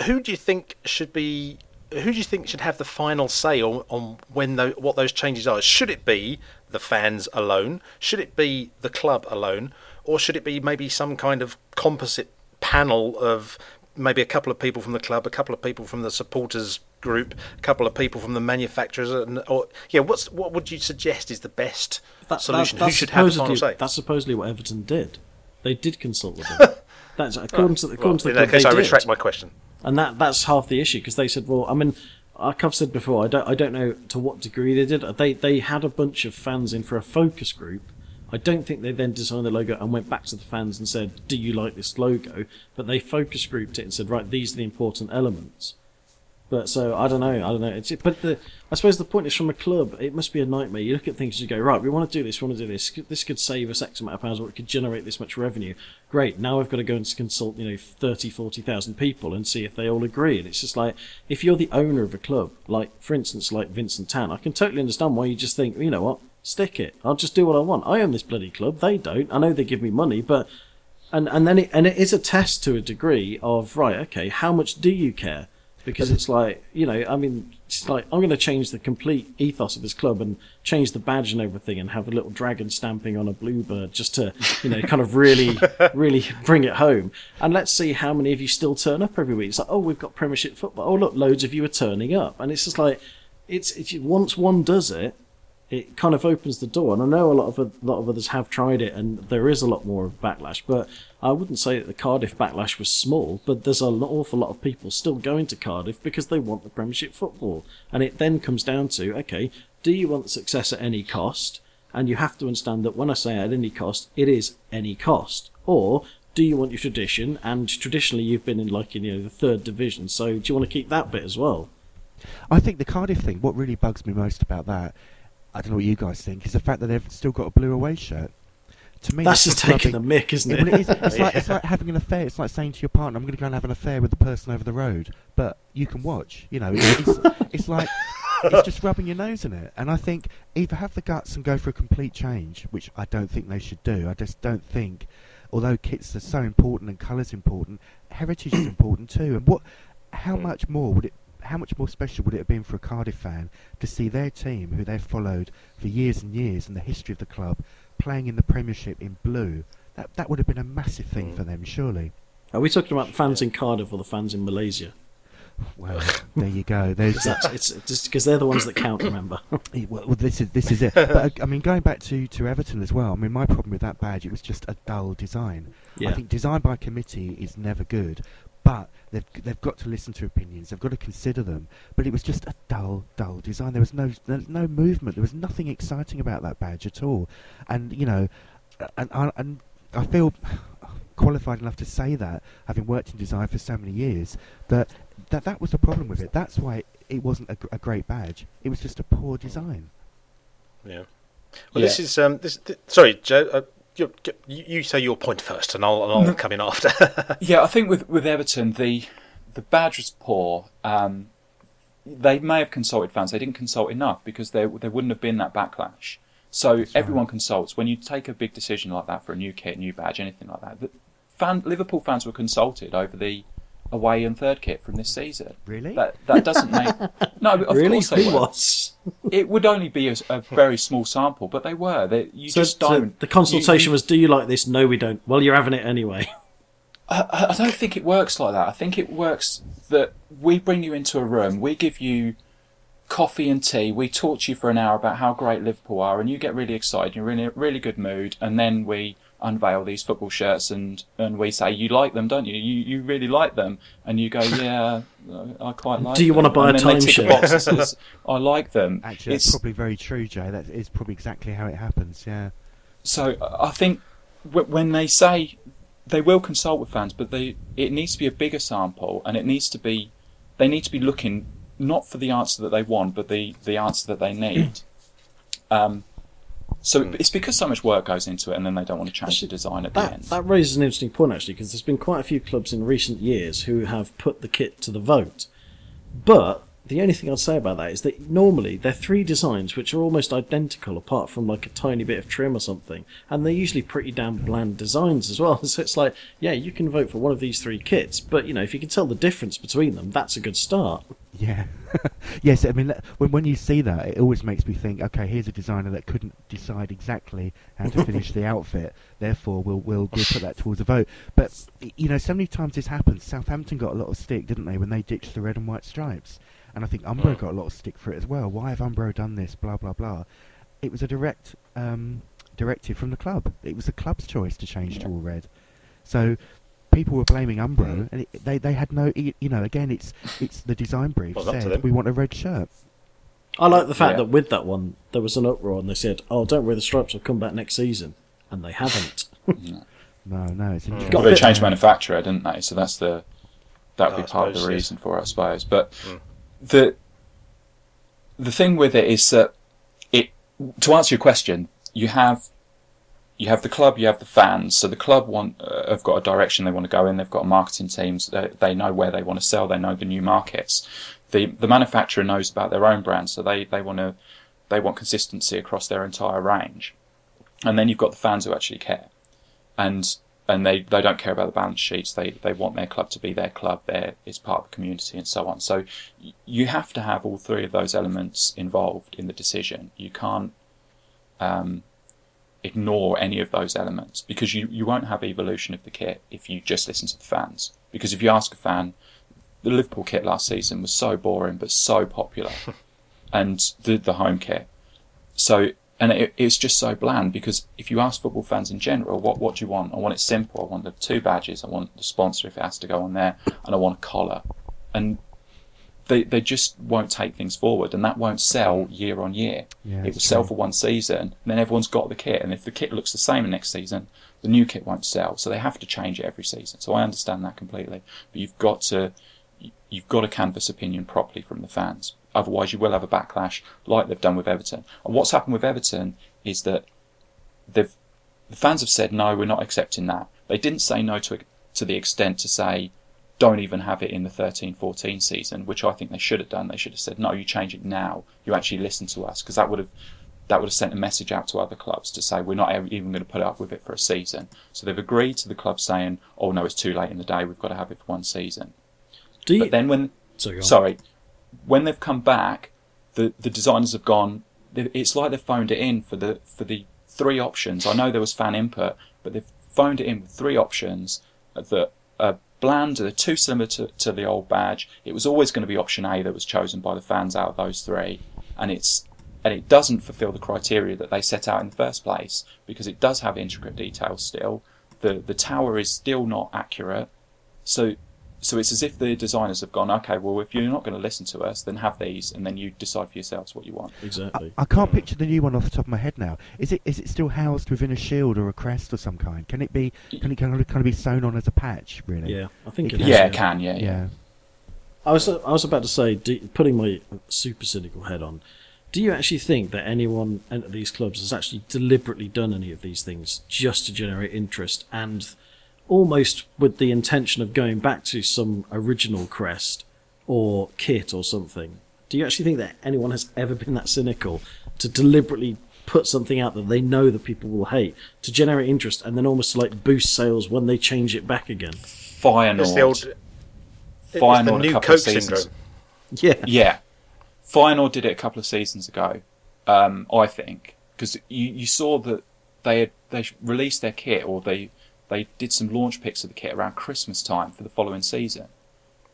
who do you think should be? Who do you think should have the final say on, on when tho- what those changes are? Should it be the fans alone? Should it be the club alone? or should it be maybe some kind of composite panel of maybe a couple of people from the club, a couple of people from the supporters group, a couple of people from the manufacturers, and or yeah, what's what would you suggest is the best That- solution? that- Who that's should have the final supposedly- say? That's supposedly what Everton did. They did consult with them. That's according to the, according Well, to the in that case, I did. retract my question. and that that's half the issue because they said, well, I mean, like I've said before, I don't I don't know to what degree they did. They they had a bunch of fans in for a focus group. I don't think they then designed the logo and went back to the fans and said, "Do you like this logo?" But they focus grouped it and said, "Right, these are the important elements." But so I don't know, I don't know. It's but the I suppose the point is from a club, it must be a nightmare. You look at things and you go, right, we want to do this, we want to do this. This could save us X amount of pounds, or it could generate this much revenue. Great. Now I've got to go and consult, you know, 30, 40,000 people and see if they all agree. And it's just like if you're the owner of a club, like for instance, like Vincent Tan, I can totally understand why you just think, you know what, stick it. I'll just do what I want. I own this bloody club. They don't. I know they give me money, but and and then it and it is a test to a degree of right okay how much do you care because it's like you know i mean it's like i'm going to change the complete ethos of this club and change the badge and everything and have a little dragon stamping on a bluebird just to you know kind of really really bring it home. And let's see how many of you still turn up every week. It's like oh we've got premiership football. Oh look loads of you are turning up. And it's just like it's, it's once one does it it kind of opens the door. And I know a lot of a lot of others have tried it, and there is a lot more of backlash. But I wouldn't say that the Cardiff backlash was small. But there's an awful lot of people still going to Cardiff because they want the Premiership football. And it then comes down to okay, do you want success at any cost? And you have to understand that when I say at any cost, it is any cost. Or do you want your tradition? And traditionally, you've been in like you know the third division. So do you want to keep that bit as well? I think the Cardiff thing, what really bugs me most about that, I don't know what you guys think, is the fact that they've still got a blue away shirt. To me, That's just taking the mick, isn't It, it? it is. It's, like, it's like having an affair. It's like saying to your partner, "I'm going to go and have an affair with the person over the road," but you can watch. You know, it's, it's, it's like it's just rubbing your nose in it. And I think either have the guts and go for a complete change, which I don't think they should do. I just don't think, although kits are so important and colours important, heritage is important too. And what, how mm. much more would it? How much more special would it have been for a Cardiff fan to see their team, who they've followed for years and years, in the history of the club, playing in the Premiership in blue? That that would have been a massive thing for them, surely. Are we talking about the fans in Cardiff or the fans in Malaysia? Well, there you go. There's It's, that's- it's just because they're the ones that count. Remember? Well, well, this is this is it. But uh, I mean, going back to, to Everton as well. I mean, my problem with that badge, it was just a dull design. Yeah. I think design by committee is never good, but they've they've got to listen to opinions. They've got to consider them. But it was just a dull, dull design. There was no there was no movement. There was nothing exciting about that badge at all. And you know, and and, and I feel qualified enough to say that, having worked in design for so many years, that that, that was the problem with it. That's why it wasn't a, a great badge. It was just a poor design. Yeah. Well, this is um. This, th- sorry, Joe. Uh, you, you say your point first, and I'll and I'll come in after. Yeah, I think with with Everton, the the badge was poor. Um, they may have consulted fans. They didn't consult enough because there there wouldn't have been that backlash. So everyone consults when you take a big decision like that for a new kit, new badge, anything like that. The fan, Liverpool fans were consulted over the away and third kit from this season. Really? That that doesn't make no. Of really? course they Who were. was? It would only be a, a very small sample, but they were. They, you So, just don't. the consultation you- you- was, "Do you like this? No, we don't. Well, you're having it anyway." I, I don't think it works like that. I think it works that we bring you into a room, we give you coffee and tea, we talk to you for an hour about how great Liverpool are, and you get really excited, you're in a really good mood, and then we unveil these football shirts and, and we say, You like them, don't you? You you really like them. And you go, Yeah, I quite like Do you them. wanna buy and a then they tick box that says, I like them. Actually, that's It's- probably very true, Jay. That is probably exactly how it happens. Yeah. So I I think w- when they say they will consult with fans, but they it needs to be a bigger sample, and it needs to be they need to be looking not for the answer that they want, but the the answer that they need. um, so Hmm. it's because so much work goes into it, and then they don't want to change the design at the That end. that raises an interesting point actually, because there's been quite a few clubs in recent years who have put the kit to the vote, but the only thing I'd say about that is that normally they're three designs which are almost identical, apart from like a tiny bit of trim or something, and they're usually pretty damn bland designs as well. So it's like, yeah, you can vote for one of these three kits, but you know, if you can tell the difference between them, that's a good start. Yeah. yes, I mean, when, when you see that, it always makes me think, okay, here's a designer that couldn't decide exactly how to finish the outfit, therefore we'll, we'll, we'll put that towards a vote. But, you know, so many times this happens. Southampton got a lot of stick, didn't they, when they ditched the red and white stripes? And I think Umbro Mm. got a lot of stick for it as well. Why have Umbro done this? Blah, blah, blah. It was a direct um, directive from the club. It was the club's choice to change to all red. So people were blaming Umbro, Mm. and it, they they had no, you know, again, it's it's the design brief Well, it's up to said we want a red shirt. I like the fact Yeah. that with that one, there was an uproar and they said, oh, don't worry, the stripes will come back next season. And they haven't. No, no, it's interesting. Got Well, a they changed manufacturer, didn't they? So that's the that would Oh, be I part of the yes. reason for it, I suppose. But Mm. The the thing with it is that it to answer your question, you have you have the club, you have the fans. So the club want uh, have got a direction they want to go in. They've got marketing teams. They, they know where they want to sell. They know the new markets. The the manufacturer knows about their own brand, so they they want to they want consistency across their entire range. And then you've got the fans who actually care, and and they, they don't care about the balance sheets. They they want their club to be their club. There it's part of the community and so on. So you have to have all three of those elements involved in the decision. You can't um, ignore any of those elements because you, you won't have evolution of the kit if you just listen to the fans. Because if you ask a fan, the Liverpool kit last season was so boring but so popular, and the the home kit. So and it, it's just so bland because if you ask football fans in general, what what do you want? I want it simple. I want the two badges. I want the sponsor if it has to go on there, and I want a collar. And they they just won't take things forward, and that won't sell year on year. Yeah, it will sell for one season, and then everyone's got the kit. And if the kit looks the same next season, the new kit won't sell. So they have to change it every season. So I understand that completely. But you've got to you've got to canvass opinion properly from the fans. Otherwise, you will have a backlash like they've done with Everton. And what's happened with Everton is that they've the fans have said no, we're not accepting that. They didn't say no to to the extent to say don't even have it in the 13-14 season, which I think they should have done. They should have said no, you change it now. You actually listen to us because that would have that would have sent a message out to other clubs to say we're not even going to put up with it for a season. So they've agreed to the club saying, "Oh no, it's too late in the day. We've got to have it for one season." Do you? But then when Sorry, sorry, when they've come back, the the designers have gone. It's like they've phoned it in for the for the three options. I know there was fan input, but they've phoned it in with three options that are bland. They're too similar to, to the old badge. It was always going to be option A that was chosen by the fans out of those three, and it's and it doesn't fulfil the criteria that they set out in the first place because it does have intricate details still. The the tower is still not accurate. So so it's as if the designers have gone, okay, well, if you're not going to listen to us, then have these, and then you decide for yourselves what you want. Exactly. I can't picture the new one off the top of my head now. Is it is it still housed within a shield or a crest or some kind? Can it be can it kind of, kind of be sewn on as a patch? Really? yeah, I think It it is. yeah, it can, yeah, yeah. Yeah. I was I was about to say, do, putting my super cynical head on, do you actually think that anyone at these clubs has actually deliberately done any of these things just to generate interest and almost with the intention of going back to some original crest or kit or something? Do you actually think that anyone has ever been that cynical to deliberately put something out that they know that people will hate to generate interest and then almost like boost sales when they change it back again? Feyenoord. It's the old. It's the Feyenoord a new couple Coke of seasons. syndrome. Yeah. Yeah, Feyenoord did it a couple of seasons ago. Um, I think because you, you saw that they had they released their kit or they they did some launch pics of the kit around Christmas time for the following season,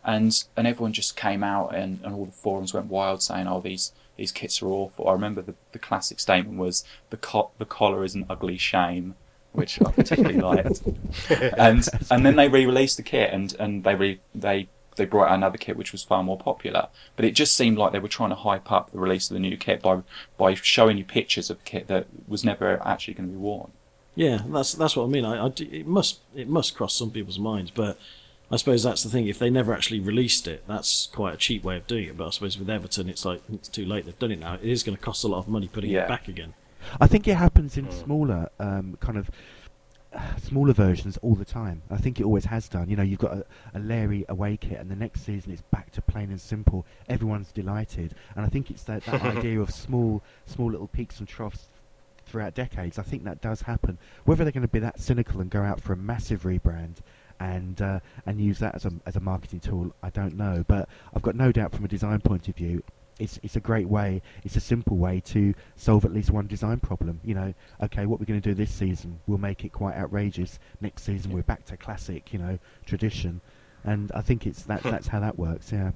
and and everyone just came out and, and all the forums went wild saying, "Oh, these these kits are awful." I remember the, the classic statement was the co- the collar is an ugly shame, which I particularly liked. and and then they re-released the kit and and they re, they they brought out another kit which was far more popular. But it just seemed like they were trying to hype up the release of the new kit by by showing you pictures of a kit that was never actually going to be worn. Yeah, that's that's what I mean. I, I do- it must it must cross some people's minds, but I suppose that's the thing. If they never actually released it, that's quite a cheap way of doing it. But I suppose with Everton, it's like it's too late. They've done it now. It is going to cost a lot of money putting Yeah. it back again. I think it happens in smaller, um, kind of uh, smaller versions all the time. I think it always has done. You know, you've got a, a Larry away kit, and the next season it's back to plain and simple. Everyone's delighted, and I think it's that, that idea of small, small little peaks and troughs throughout decades. I think that does happen. Whether they're going to be that cynical and go out for a massive rebrand and uh, and use that as a as a marketing tool. I don't know, but I've got no doubt from a design point of view, it's it's a great way. It's a simple way to solve at least one design problem. You know, okay, what we're going to do this season, we'll make it quite outrageous. Next season, we're back to classic, you know, tradition, and I think it's that that's how that works. Yeah.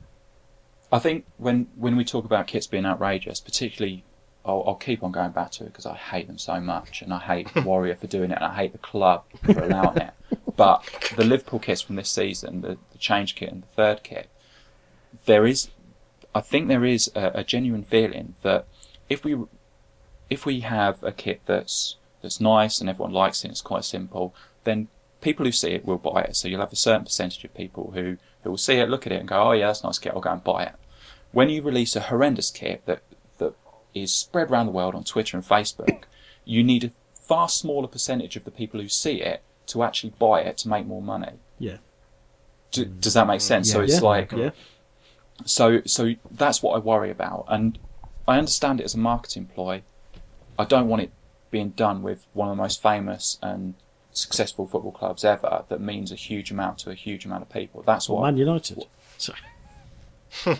I think when when we talk about kits being outrageous, particularly, I'll, I'll keep on going back to it because I hate them so much, and I hate Warrior for doing it, and I hate the club for allowing it. But the Liverpool kits from this season, the, the change kit and the third kit, there is, I think there is a, a genuine feeling that if we if we have a kit that's that's nice and everyone likes it, and it's quite simple, then people who see it will buy it. So you'll have a certain percentage of people who, who will see it, look at it, and go, "Oh yeah, that's a nice kit. I'll go and buy it." When you release a horrendous kit that that is spread around the world on Twitter and Facebook, you need a far smaller percentage of the people who see it to actually buy it to make more money. Yeah. Do, does that make sense? So Yeah. it's yeah. like yeah. so so that's what I worry about, and I understand it as a marketing ploy. I don't want it being done with one of the most famous and successful football clubs ever that means a huge amount to a huge amount of people. That's what Man United. Sorry.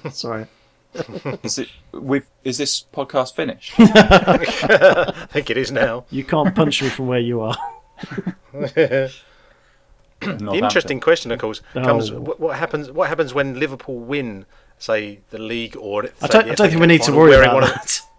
Sorry. is it. With is this podcast finished? I think it is now. You can't punch me from where you are. The Not interesting question, of course, Oh. comes: what, what happens? What happens when Liverpool win, say, the league or? I don't, I don't think we need to worry about one of- that.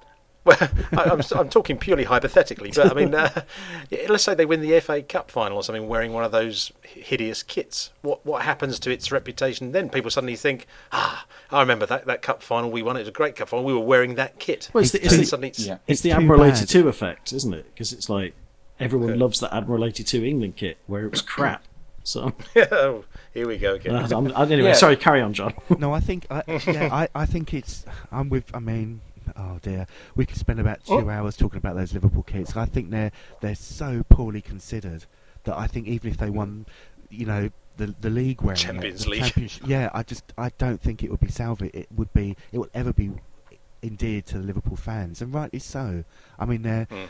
Well, I, I'm, I'm talking purely hypothetically, but I mean, uh, yeah, let's say they win the FA Cup final or something, wearing one of those hideous kits. What what happens to its reputation then? People suddenly think, ah, I remember that, that cup final we won. It was a great cup final. We were wearing that kit. Well, it's the, It's it's the, it's, Yeah. it's It's the too Admiral bad. 82 effect, isn't it? Because it's like everyone loves the Admiral 82 England kit where it was crap. So, oh, here we go again. uh, I'm, anyway, Yeah. sorry, carry on, John. No, I think I, yeah, I, I think it's. I'm with. I mean, oh dear, we could spend about two Oh. hours talking about those Liverpool kits. I think they're they're so poorly considered that I think even if they won, you know, the the league wearing Champions the League. Yeah, I just I don't think it would be salvaged. It would be. It would ever be endeared to the Liverpool fans, and rightly so. I mean, they're Mm.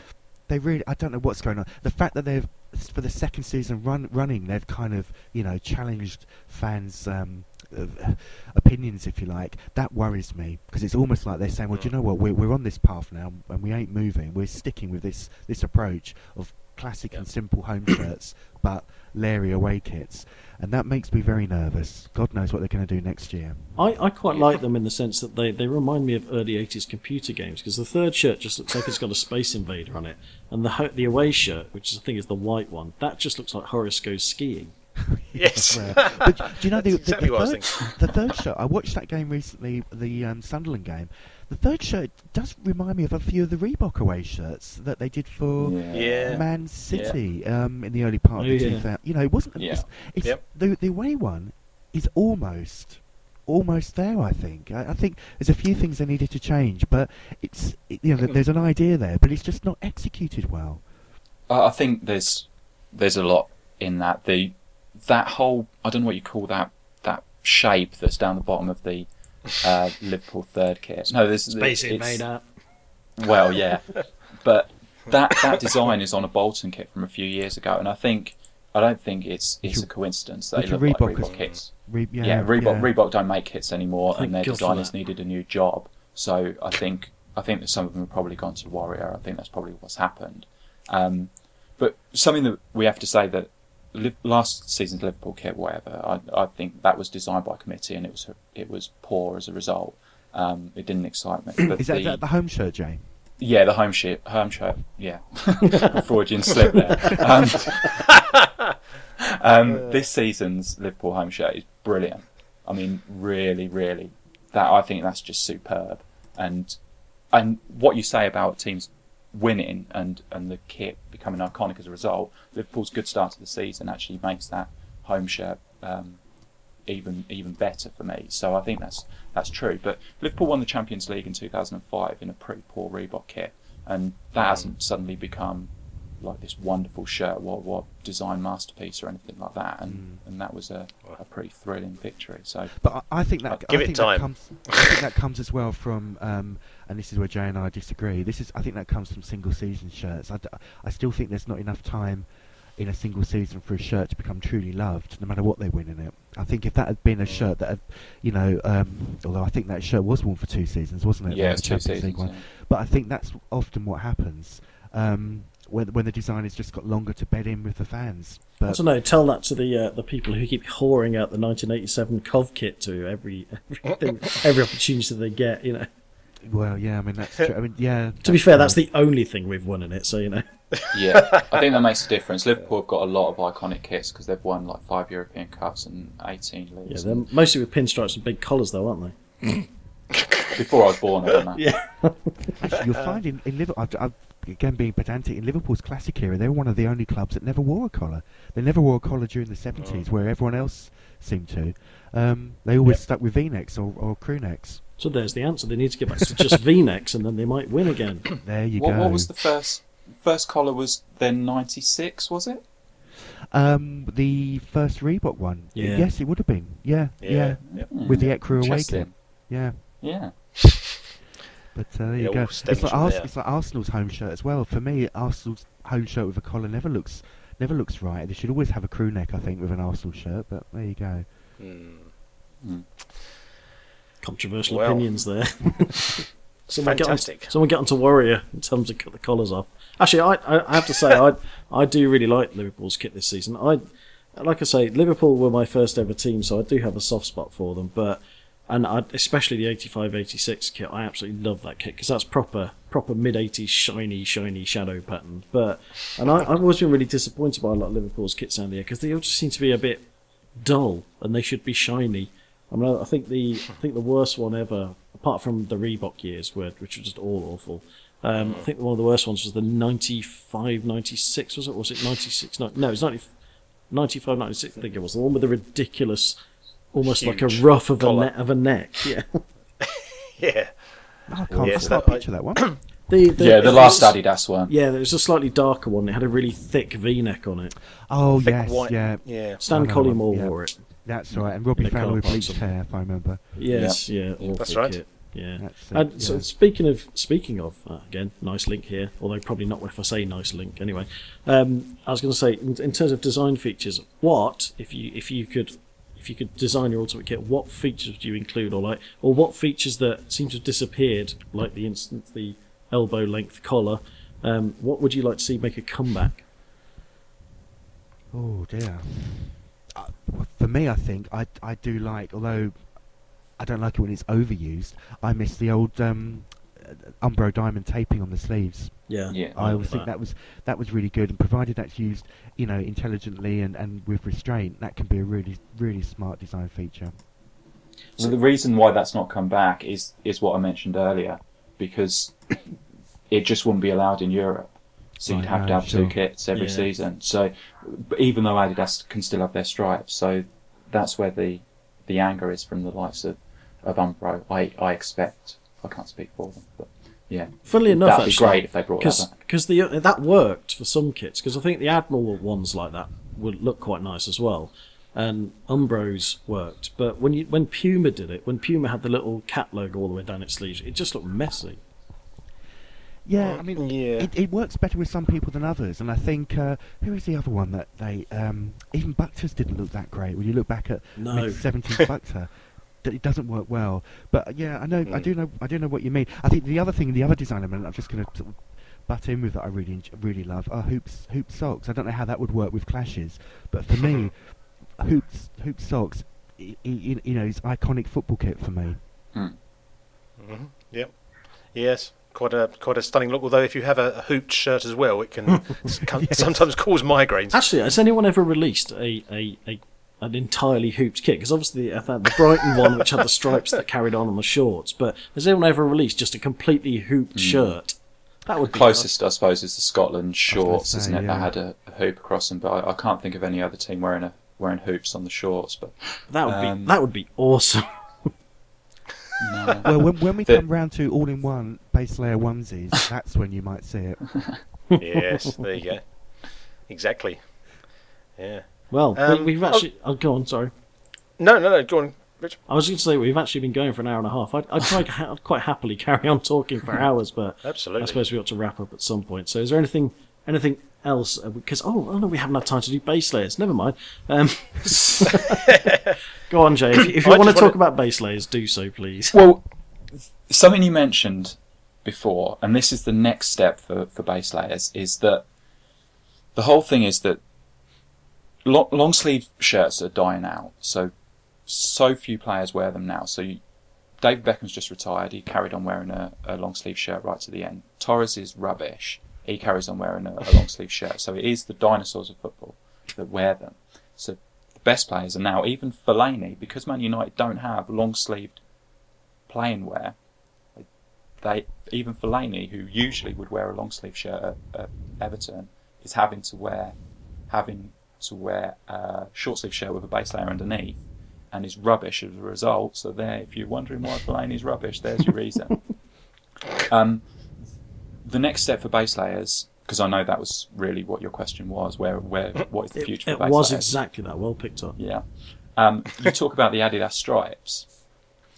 they really I don't know what's going on. The fact that they've for the second season run running they've kind of you know challenged fans um, uh, opinions if you like that worries me because it's almost like they're saying well do you know what? We're, we're on this path now and we ain't moving. We're sticking with this this approach of classic and simple home shirts but Larry away kits. And that makes me very nervous. God knows what they're going to do next year. I, I quite like them in the sense that they, they remind me of early 80s computer games because the third shirt just looks like it's got a Space Invader on it. And the the away shirt, which I think is the white one, that just looks like Horace goes skiing. yes. Rare. but do you know the, the, exactly the, third, the third shirt? I watched that game recently, the um, Sunderland game. The third shirt does remind me of a few of the Reebok away shirts that they did for Yeah. Man City um, in the early part of the yeah. 2000. You know, it wasn't. Yeah. It's, it's Yep. the the away one is almost. Almost there, I think. I, I think there's a few things they needed to change, but it's it, you know there's an idea there, but it's just not executed well. I I think there's there's a lot in that. The that whole I don't know what you call that that shape that's down the bottom of the uh, Liverpool third kit. No, there's basically it's- up. Well, yeah, but that that design is on a Bolton kit from a few years ago, and I think I don't think it's it's a coincidence that they are look like Reebok Reebok kits. Re- yeah, Yeah, Reebok yeah. Reebok don't make kits anymore, Thank and their designers needed a new job. So I think I think that some of them have probably gone to Warrior. I think that's probably what's happened. Um, but something that we have to say that Liv- last season's Liverpool kit, whatever, I, I think that was designed by committee and it was it was poor as a result. Um, it didn't excite me. But Is that, the, that the home shirt, Jay? yeah, the home shirt, home shirt, yeah, Freudian slip there. Um, um, this season's Liverpool home shirt is brilliant. I mean, really, really, that I think that's just superb. And and what you say about teams winning and and the kit becoming iconic as a result, Liverpool's good start to the season actually makes that home shirt um, even even better for me. So I think that's that's true. But Liverpool won the Champions League in 2005 in a pretty poor Reebok kit, and that hasn't suddenly become like this wonderful shirt, what what design masterpiece or anything like that. And and that was a, a pretty thrilling victory. So But I, I think that Give I it think time. That comes, I think that comes as well from, um, and this is where Jay and I disagree. This is I think that comes from single season shirts. I, d- I still think there's not enough time in a single season for a shirt to become truly loved, no matter what they win in it. I think if that had been a shirt that had, you know, um, although I think that shirt was worn for two seasons, wasn't it? Yeah, The it's two Champions League seasons. one. yeah. But I think that's often what happens um, when when the designers just got longer to bed in with the fans. I don't know. Tell that to the uh, the people who keep whoring out the 1987 Cov kit to every everything, every opportunity that they get. You know. Well, yeah, I mean that's true. I mean, yeah. To be fair, that's the only thing we've won in it. So you know. Yeah, I think that makes a difference. Liverpool have got a lot of iconic kits because they've won like five European Cups and 18 Yeah, leagues. they're mostly with pinstripes and big collars, though, aren't they? Before I was born, I don't know. Yeah. Actually, you'll find in, in Liverpool, I've, I've, again being pedantic, in Liverpool's classic era, they were one of the only clubs that never wore a collar. They never wore a collar during the 70s, where everyone else seemed to. Um, they always Yep. stuck with V-necks or, or crew necks. So there's the answer. They need to get back to just V-necks, and then they might win again. There you What, go. what was the first first collar? Was then 96? Was it? um, the first Reebok one? Yeah. Yes, it would have been. Yeah, yeah. Yeah. yeah. With the Ecru Awakening. Yeah. Yeah. But uh, there It you go. It's like, Ars- it's like Arsenal's home shirt as well. For me, Arsenal's home shirt with a collar never looks never looks right. They should always have a crew neck, I think, with an Arsenal shirt. But there you go. Hmm. Mm. Controversial Well. opinions there. someone get, on, Fantastic. someone get onto Warrior tell them to cut the collars off. Actually, I, I, have to say, I I do really like Liverpool's kit this season. I like I say, Liverpool were my first ever team, so I do have a soft spot for them. But and I, especially the 85-86 kit, I absolutely love that kit because that's proper proper mid 80s shiny shiny shadow pattern. But and I, I've always been really disappointed by a lot of Liverpool's kits down there because they all just seem to be a bit dull and they should be shiny. I mean, I think the I think the worst one ever, apart from the Reebok years, where, which were just all awful. Um, I think one of the worst ones was the 95, 96, was it? Was it 96? No, no it was 90, 95, 96, I think it was. The one with the ridiculous, almost like a Huge ruff of a, ne- of a neck. Yeah. Yeah. Oh, I can't, Yes, I can't that- picture of that one. The, the, yeah, the last was- Adidas one. Yeah, there was a slightly darker one. It had a really thick V neck on it. Oh Thick yes, white. yeah, Yeah. Stan I Collymore yeah. wore it. That's right. And Robbie In the Fowler with bleached hair, if I remember. Yes, yeah, awful That's right. kit. Yeah. That's it, And so yeah. speaking of speaking of uh, again, nice link here. Although probably not if I say nice link. Anyway, um, I was going to say in, in terms of design features, what if you if you could if you could design your ultimate kit, what features would you include, or like, or what features that seem to have disappeared, like the instance the elbow length collar, um, what would you like to see make a comeback? Oh dear. Uh, for me, I think I I do like, although I don't like it when it's overused. I miss the old um, uh, Umbro diamond taping on the sleeves. Yeah, Yeah. I always love think that was that was really good, and provided that's used, you know, intelligently and, and with restraint, that can be a really really smart design feature. So the reason why that's not come back is is what I mentioned earlier, because it just wouldn't be allowed in Europe. So you'd have to have two kits every Yeah. season. So, even though Adidas can still have their stripes, so that's where the the anger is from the likes of of Umbro. I I expect. I can't speak for them, but yeah, Funnily enough, that'd be great if they brought that because back. because the that worked for some kits because I think the Admiral ones like that would look quite nice as well, and Umbros worked. But when you when Puma did it, when Puma had the little cat logo all the way down its sleeves, it just looked messy. Yeah, I mean, Yeah. it, it works better with some people than others, and I think uh, who is the other one that they um, even Bukta's didn't look that great. When you look back at No. mid seventies Bukta, that it doesn't work well. But yeah, I know, I Mm. do know, I do know what you mean. I think the other thing, the other design element, I'm just going to sort of butt in with that I really really love are hoops hoop socks. I don't know how that would work with clashes, but for me, hoops hoop socks, i i i- you know, is iconic football kit for me. hmm Yep. Yes. Quite a quite a stunning look. Although if you have a, a hooped shirt as well, it can s- can sometimes cause migraines. Actually, has anyone ever released a, a, a an entirely hooped kit? Because obviously, I thought the Brighton one, which had the stripes that carried on on the shorts, but has anyone ever released just a completely hooped shirt? That would be Closest, I suppose, is the Scotland shorts, say, isn't it? yeah. That had a, a hoop across them, but I, I can't think of any other team wearing a wearing hoops on the shorts. But That would be Um, that would be awesome. No. Well, when, when we The- come round to all-in-one base layer onesies, that's when you might see it. yes. There you go. Exactly. Yeah. Well, Um, we, we've oh- actually. Oh, go on. Sorry. No, no, no. Go on, Rich. I was going to say we've actually been going for an hour and a half. I'd, I'd, try, I'd quite happily carry on talking for hours, but absolutely. I suppose we ought to wrap up at some point. So, is there anything anything else uh, because oh, oh no, we haven't had time to do base layers. Never mind. Um, go on, Jay. If, you- if you want to talk about base layers, do so, please. Well, something you mentioned before, and this is the next step for, for base layers, is that the whole thing is that long, long sleeve shirts are dying out. So, so few players wear them now. So, you, David Beckham's just retired. He carried on wearing a, a long sleeve shirt right to the end. Torres is rubbish. He carries on wearing a, a long sleeve shirt. So, it is the dinosaurs of football that wear them. So, best players are now, even Fellaini, because Man United don't have long sleeved playing wear. They even Fellaini, who usually would wear a long sleeve shirt at, at Everton, is having to wear having to wear a short sleeve shirt with a base layer underneath, and is rubbish as a result. So there, if you're wondering why Fellaini's rubbish, there's your reason. um, the next step for base layers, because I know that was really what your question was, where where what is the future it base was exactly that. Well picked up. Yeah. Um, you talk about the Adidas stripes.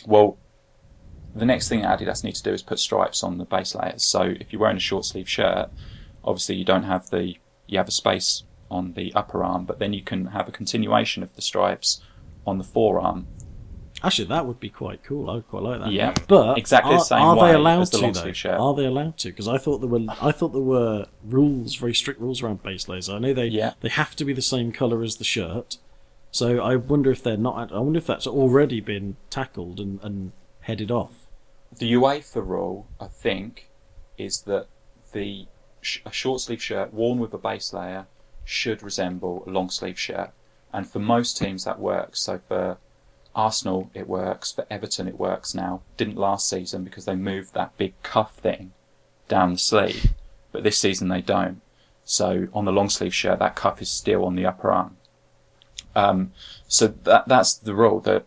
Well, the next thing Adidas need to do is put stripes on the base layers. So if you're wearing a short sleeve shirt, obviously you don't have the you have a space on the upper arm, but then you can have a continuation of the stripes on the forearm. Actually, that would be quite cool. I would quite like that. Yeah, but exactly the are, same are way they allowed the to though? shirt. Are they allowed to? Because I thought there were I thought there were rules, very strict rules around base layers. I know they Yeah. they have to be the same color as the shirt. So I wonder if they're not. I wonder if that's already been tackled and, and headed off. The UEFA rule, I think, is that the sh- a short sleeve shirt worn with a base layer should resemble a long sleeve shirt, and for most teams that works. So for Arsenal, it works. For Everton, it works now. Didn't last season because they moved that big cuff thing down the sleeve, but this season they don't. So on the long sleeve shirt, that cuff is still on the upper arm. Um, so that that's the rule that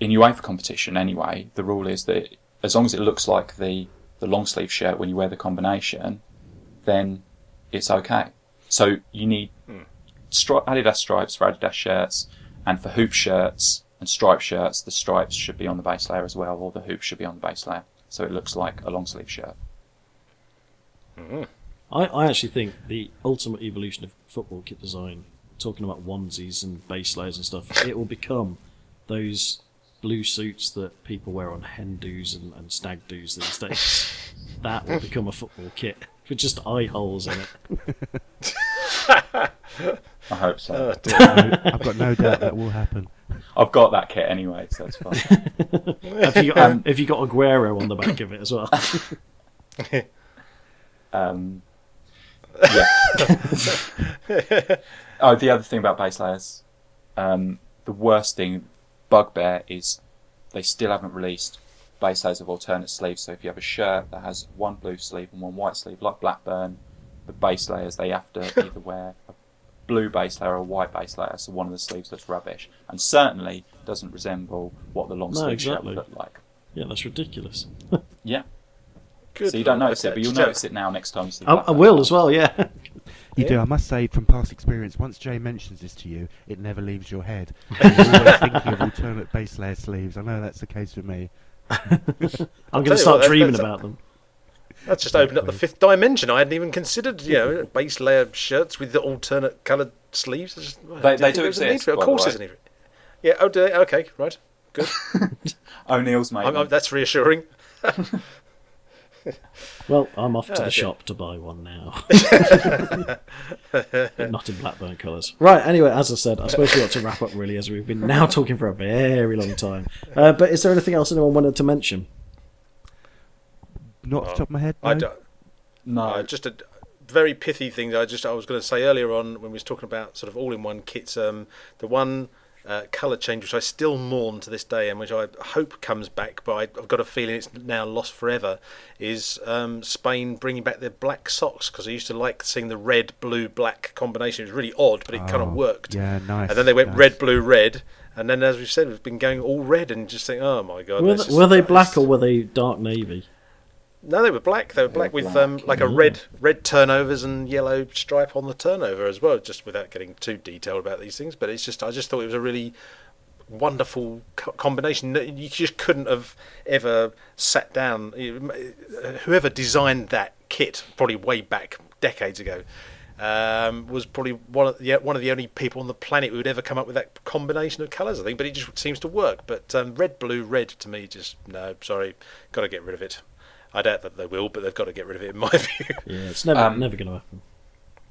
in UEFA competition anyway, the rule is that as long as it looks like the, the long sleeve shirt when you wear the combination, then it's okay. So you need stri- Adidas stripes for Adidas shirts, and for hoop shirts and stripe shirts, the stripes should be on the base layer as well, or the hoop should be on the base layer, so it looks like a long sleeve shirt. Mm-hmm. I, I actually think the ultimate evolution of football kit design, talking about onesies and base layers and stuff, it will become those blue suits that people wear on hen do's and, and stag do's these days. that will become a football kit with just eye holes in it. I hope so. Oh, I've got no doubt that will happen. I've got that kit anyway, so it's fine. Have you got, have you got Aguero on the back of it as well? Um, yeah. oh, the other thing about base layers, um, the worst thing, bugbear, is they still haven't released base layers of alternate sleeves. So if you have a shirt that has one blue sleeve and one white sleeve, like Blackburn, the base layers they have to either wear blue base layer or white base layer. So one of the sleeves looks rubbish, and certainly doesn't resemble what the long No, sleeve shirt exactly. would look like. yeah, that's ridiculous. Yeah. Good so you don't notice it, but you'll Joe, notice it now next time you see. I, I will as well, yeah. You do. I must say, from past experience, once Jay mentions this to you, it never leaves your head. You're always thinking of alternate base layer sleeves. I know that's the case with me. I'm going to start what, dreaming about them. That's just opened up the fifth dimension. I hadn't even considered, you know, base layer shirts with the alternate coloured sleeves. Just, I They- they do there was a need exist, for it. Of course, way. there's a need it. Yeah. Oh, do they? okay, right, good. O'Neill's made I'm. I'm, that's reassuring. Well, I'm off to Ah, the dear. shop to buy one now. But not in Blackburn colours. Right, anyway, as I said, I suppose we ought to wrap up really, as we've been now talking for a very long time. Uh, but is there anything else anyone wanted to mention? Not off the top of my head. I no? don't, no, Uh, just a very pithy thing that I just I was going to say earlier on when we was talking about sort of all-in-one kits. Um, the one uh, colour change which I still mourn to this day and which I hope comes back, but I, I've got a feeling it's now lost forever. Is um, Spain bringing back their black socks? Because I used to like seeing the red, blue, black combination. It was really odd, but it kind Oh, of worked. Yeah, nice. And then they went nice. red, blue, red. And then, as we've said, we've been going all red and just think, oh my god. Were, that's they, were they black or were they dark navy? No, they were black. They were They black with um, like a red red turnovers and yellow stripe on the turnover as well. Just without getting too detailed about these things, but it's just I just thought it was a really wonderful co- combination. You just couldn't have ever sat down. Whoever designed that kit, probably way back decades ago, um, was probably one of the one of the only people on the planet who would ever come up with that combination of colours. I think, but it just seems to work. But um, red, blue, red to me, just no. Sorry, got to get rid of it. I doubt that they will, but they've got to get rid of it in my view. Yeah, it's never Um, never going to happen.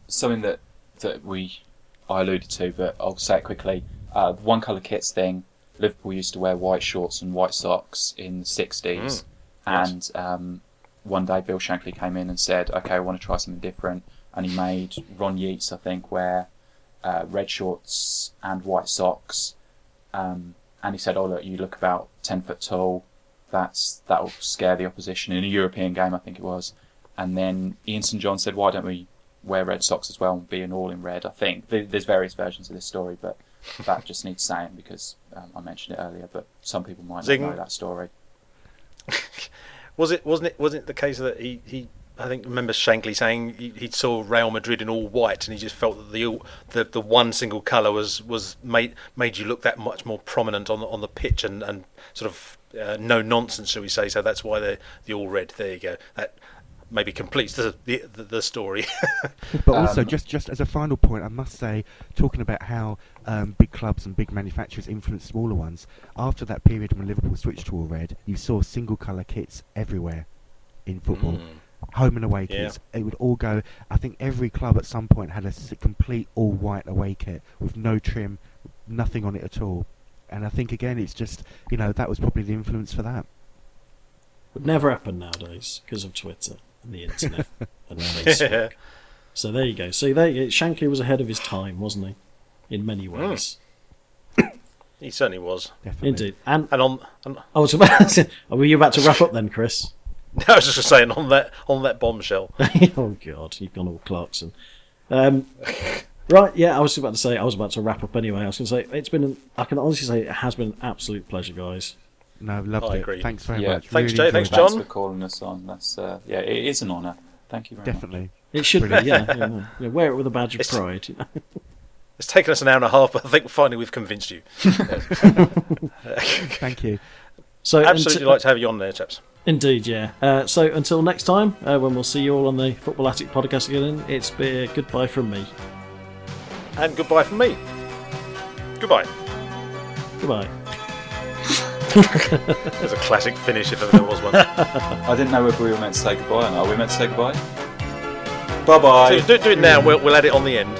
something that that we I alluded to, but I'll say it quickly. Uh, the one colour kits thing. Liverpool used to wear white shorts and white socks in the sixties, and um, one day Bill Shankly came in and said, "Okay, I want to try something different," and he made Ron Yeats, I think, wear uh, red shorts and white socks, um, and he said, "Oh look, you look about ten foot tall. That's that'll scare the opposition in a European game, I think it was." And then Ian St John said, "Why don't we wear red socks as well and be an all in red?" I think there's various versions of this story, but that just needs saying because um, I mentioned it earlier. But some people might Zing. not know that story. Was it wasn't it wasn't it the case that he, he I think remember Shankly saying he, he saw Real Madrid in all white and he just felt that the the, the one single colour was was made made you look that much more prominent on the on the pitch and, and sort of uh, no nonsense shall we say so that's why they the all red there you go that maybe completes the the, the, story But also, Um, just just as a final point, I must say, talking about how um, big clubs and big manufacturers influence smaller ones. After that period when Liverpool switched to all red, you saw single colour kits everywhere in football. Home and away Yeah. kits. It would all go. I think every club at some point had a complete all white away kit with no trim, nothing on it at all. And I think again, it's just you know that was probably the influence for that. Would never happen nowadays because of Twitter and the internet and Facebook. So there you go. So there, Shankly was ahead of his time, wasn't he? In many ways, he certainly was Definitely. indeed. And and on and, I was about. To, were you about to wrap up then, Chris? No, I was just saying on that on that bombshell oh God, you've gone all Clarkson. Um, right, yeah, I was about to say I was about to wrap up anyway. I was going to say it's been. An, I can honestly say it has been an absolute pleasure, guys. No, loved I it. agree. Thanks very Yeah. much. Thanks, Really Jay. Thanks, it. John. Thanks for calling us on. That's uh, yeah, it is an honour. Thank you very much. Definitely. It should be, yeah. yeah. Yeah, wear it with a badge of It's- pride. you know. it's taken us an hour and a half but I think finally we've convinced you Thank you. So absolutely unti- like to have you on there chaps Indeed, yeah. Uh, so until next time, uh, when we'll see you all on the Football Attic podcast again, it's been goodbye from me. And goodbye from me goodbye Goodbye. There's a classic finish if ever there was one. I didn't know whether we were meant to say goodbye or not. Are we meant to say goodbye? Bye bye. So do, do it now. We'll, we'll add it on the end.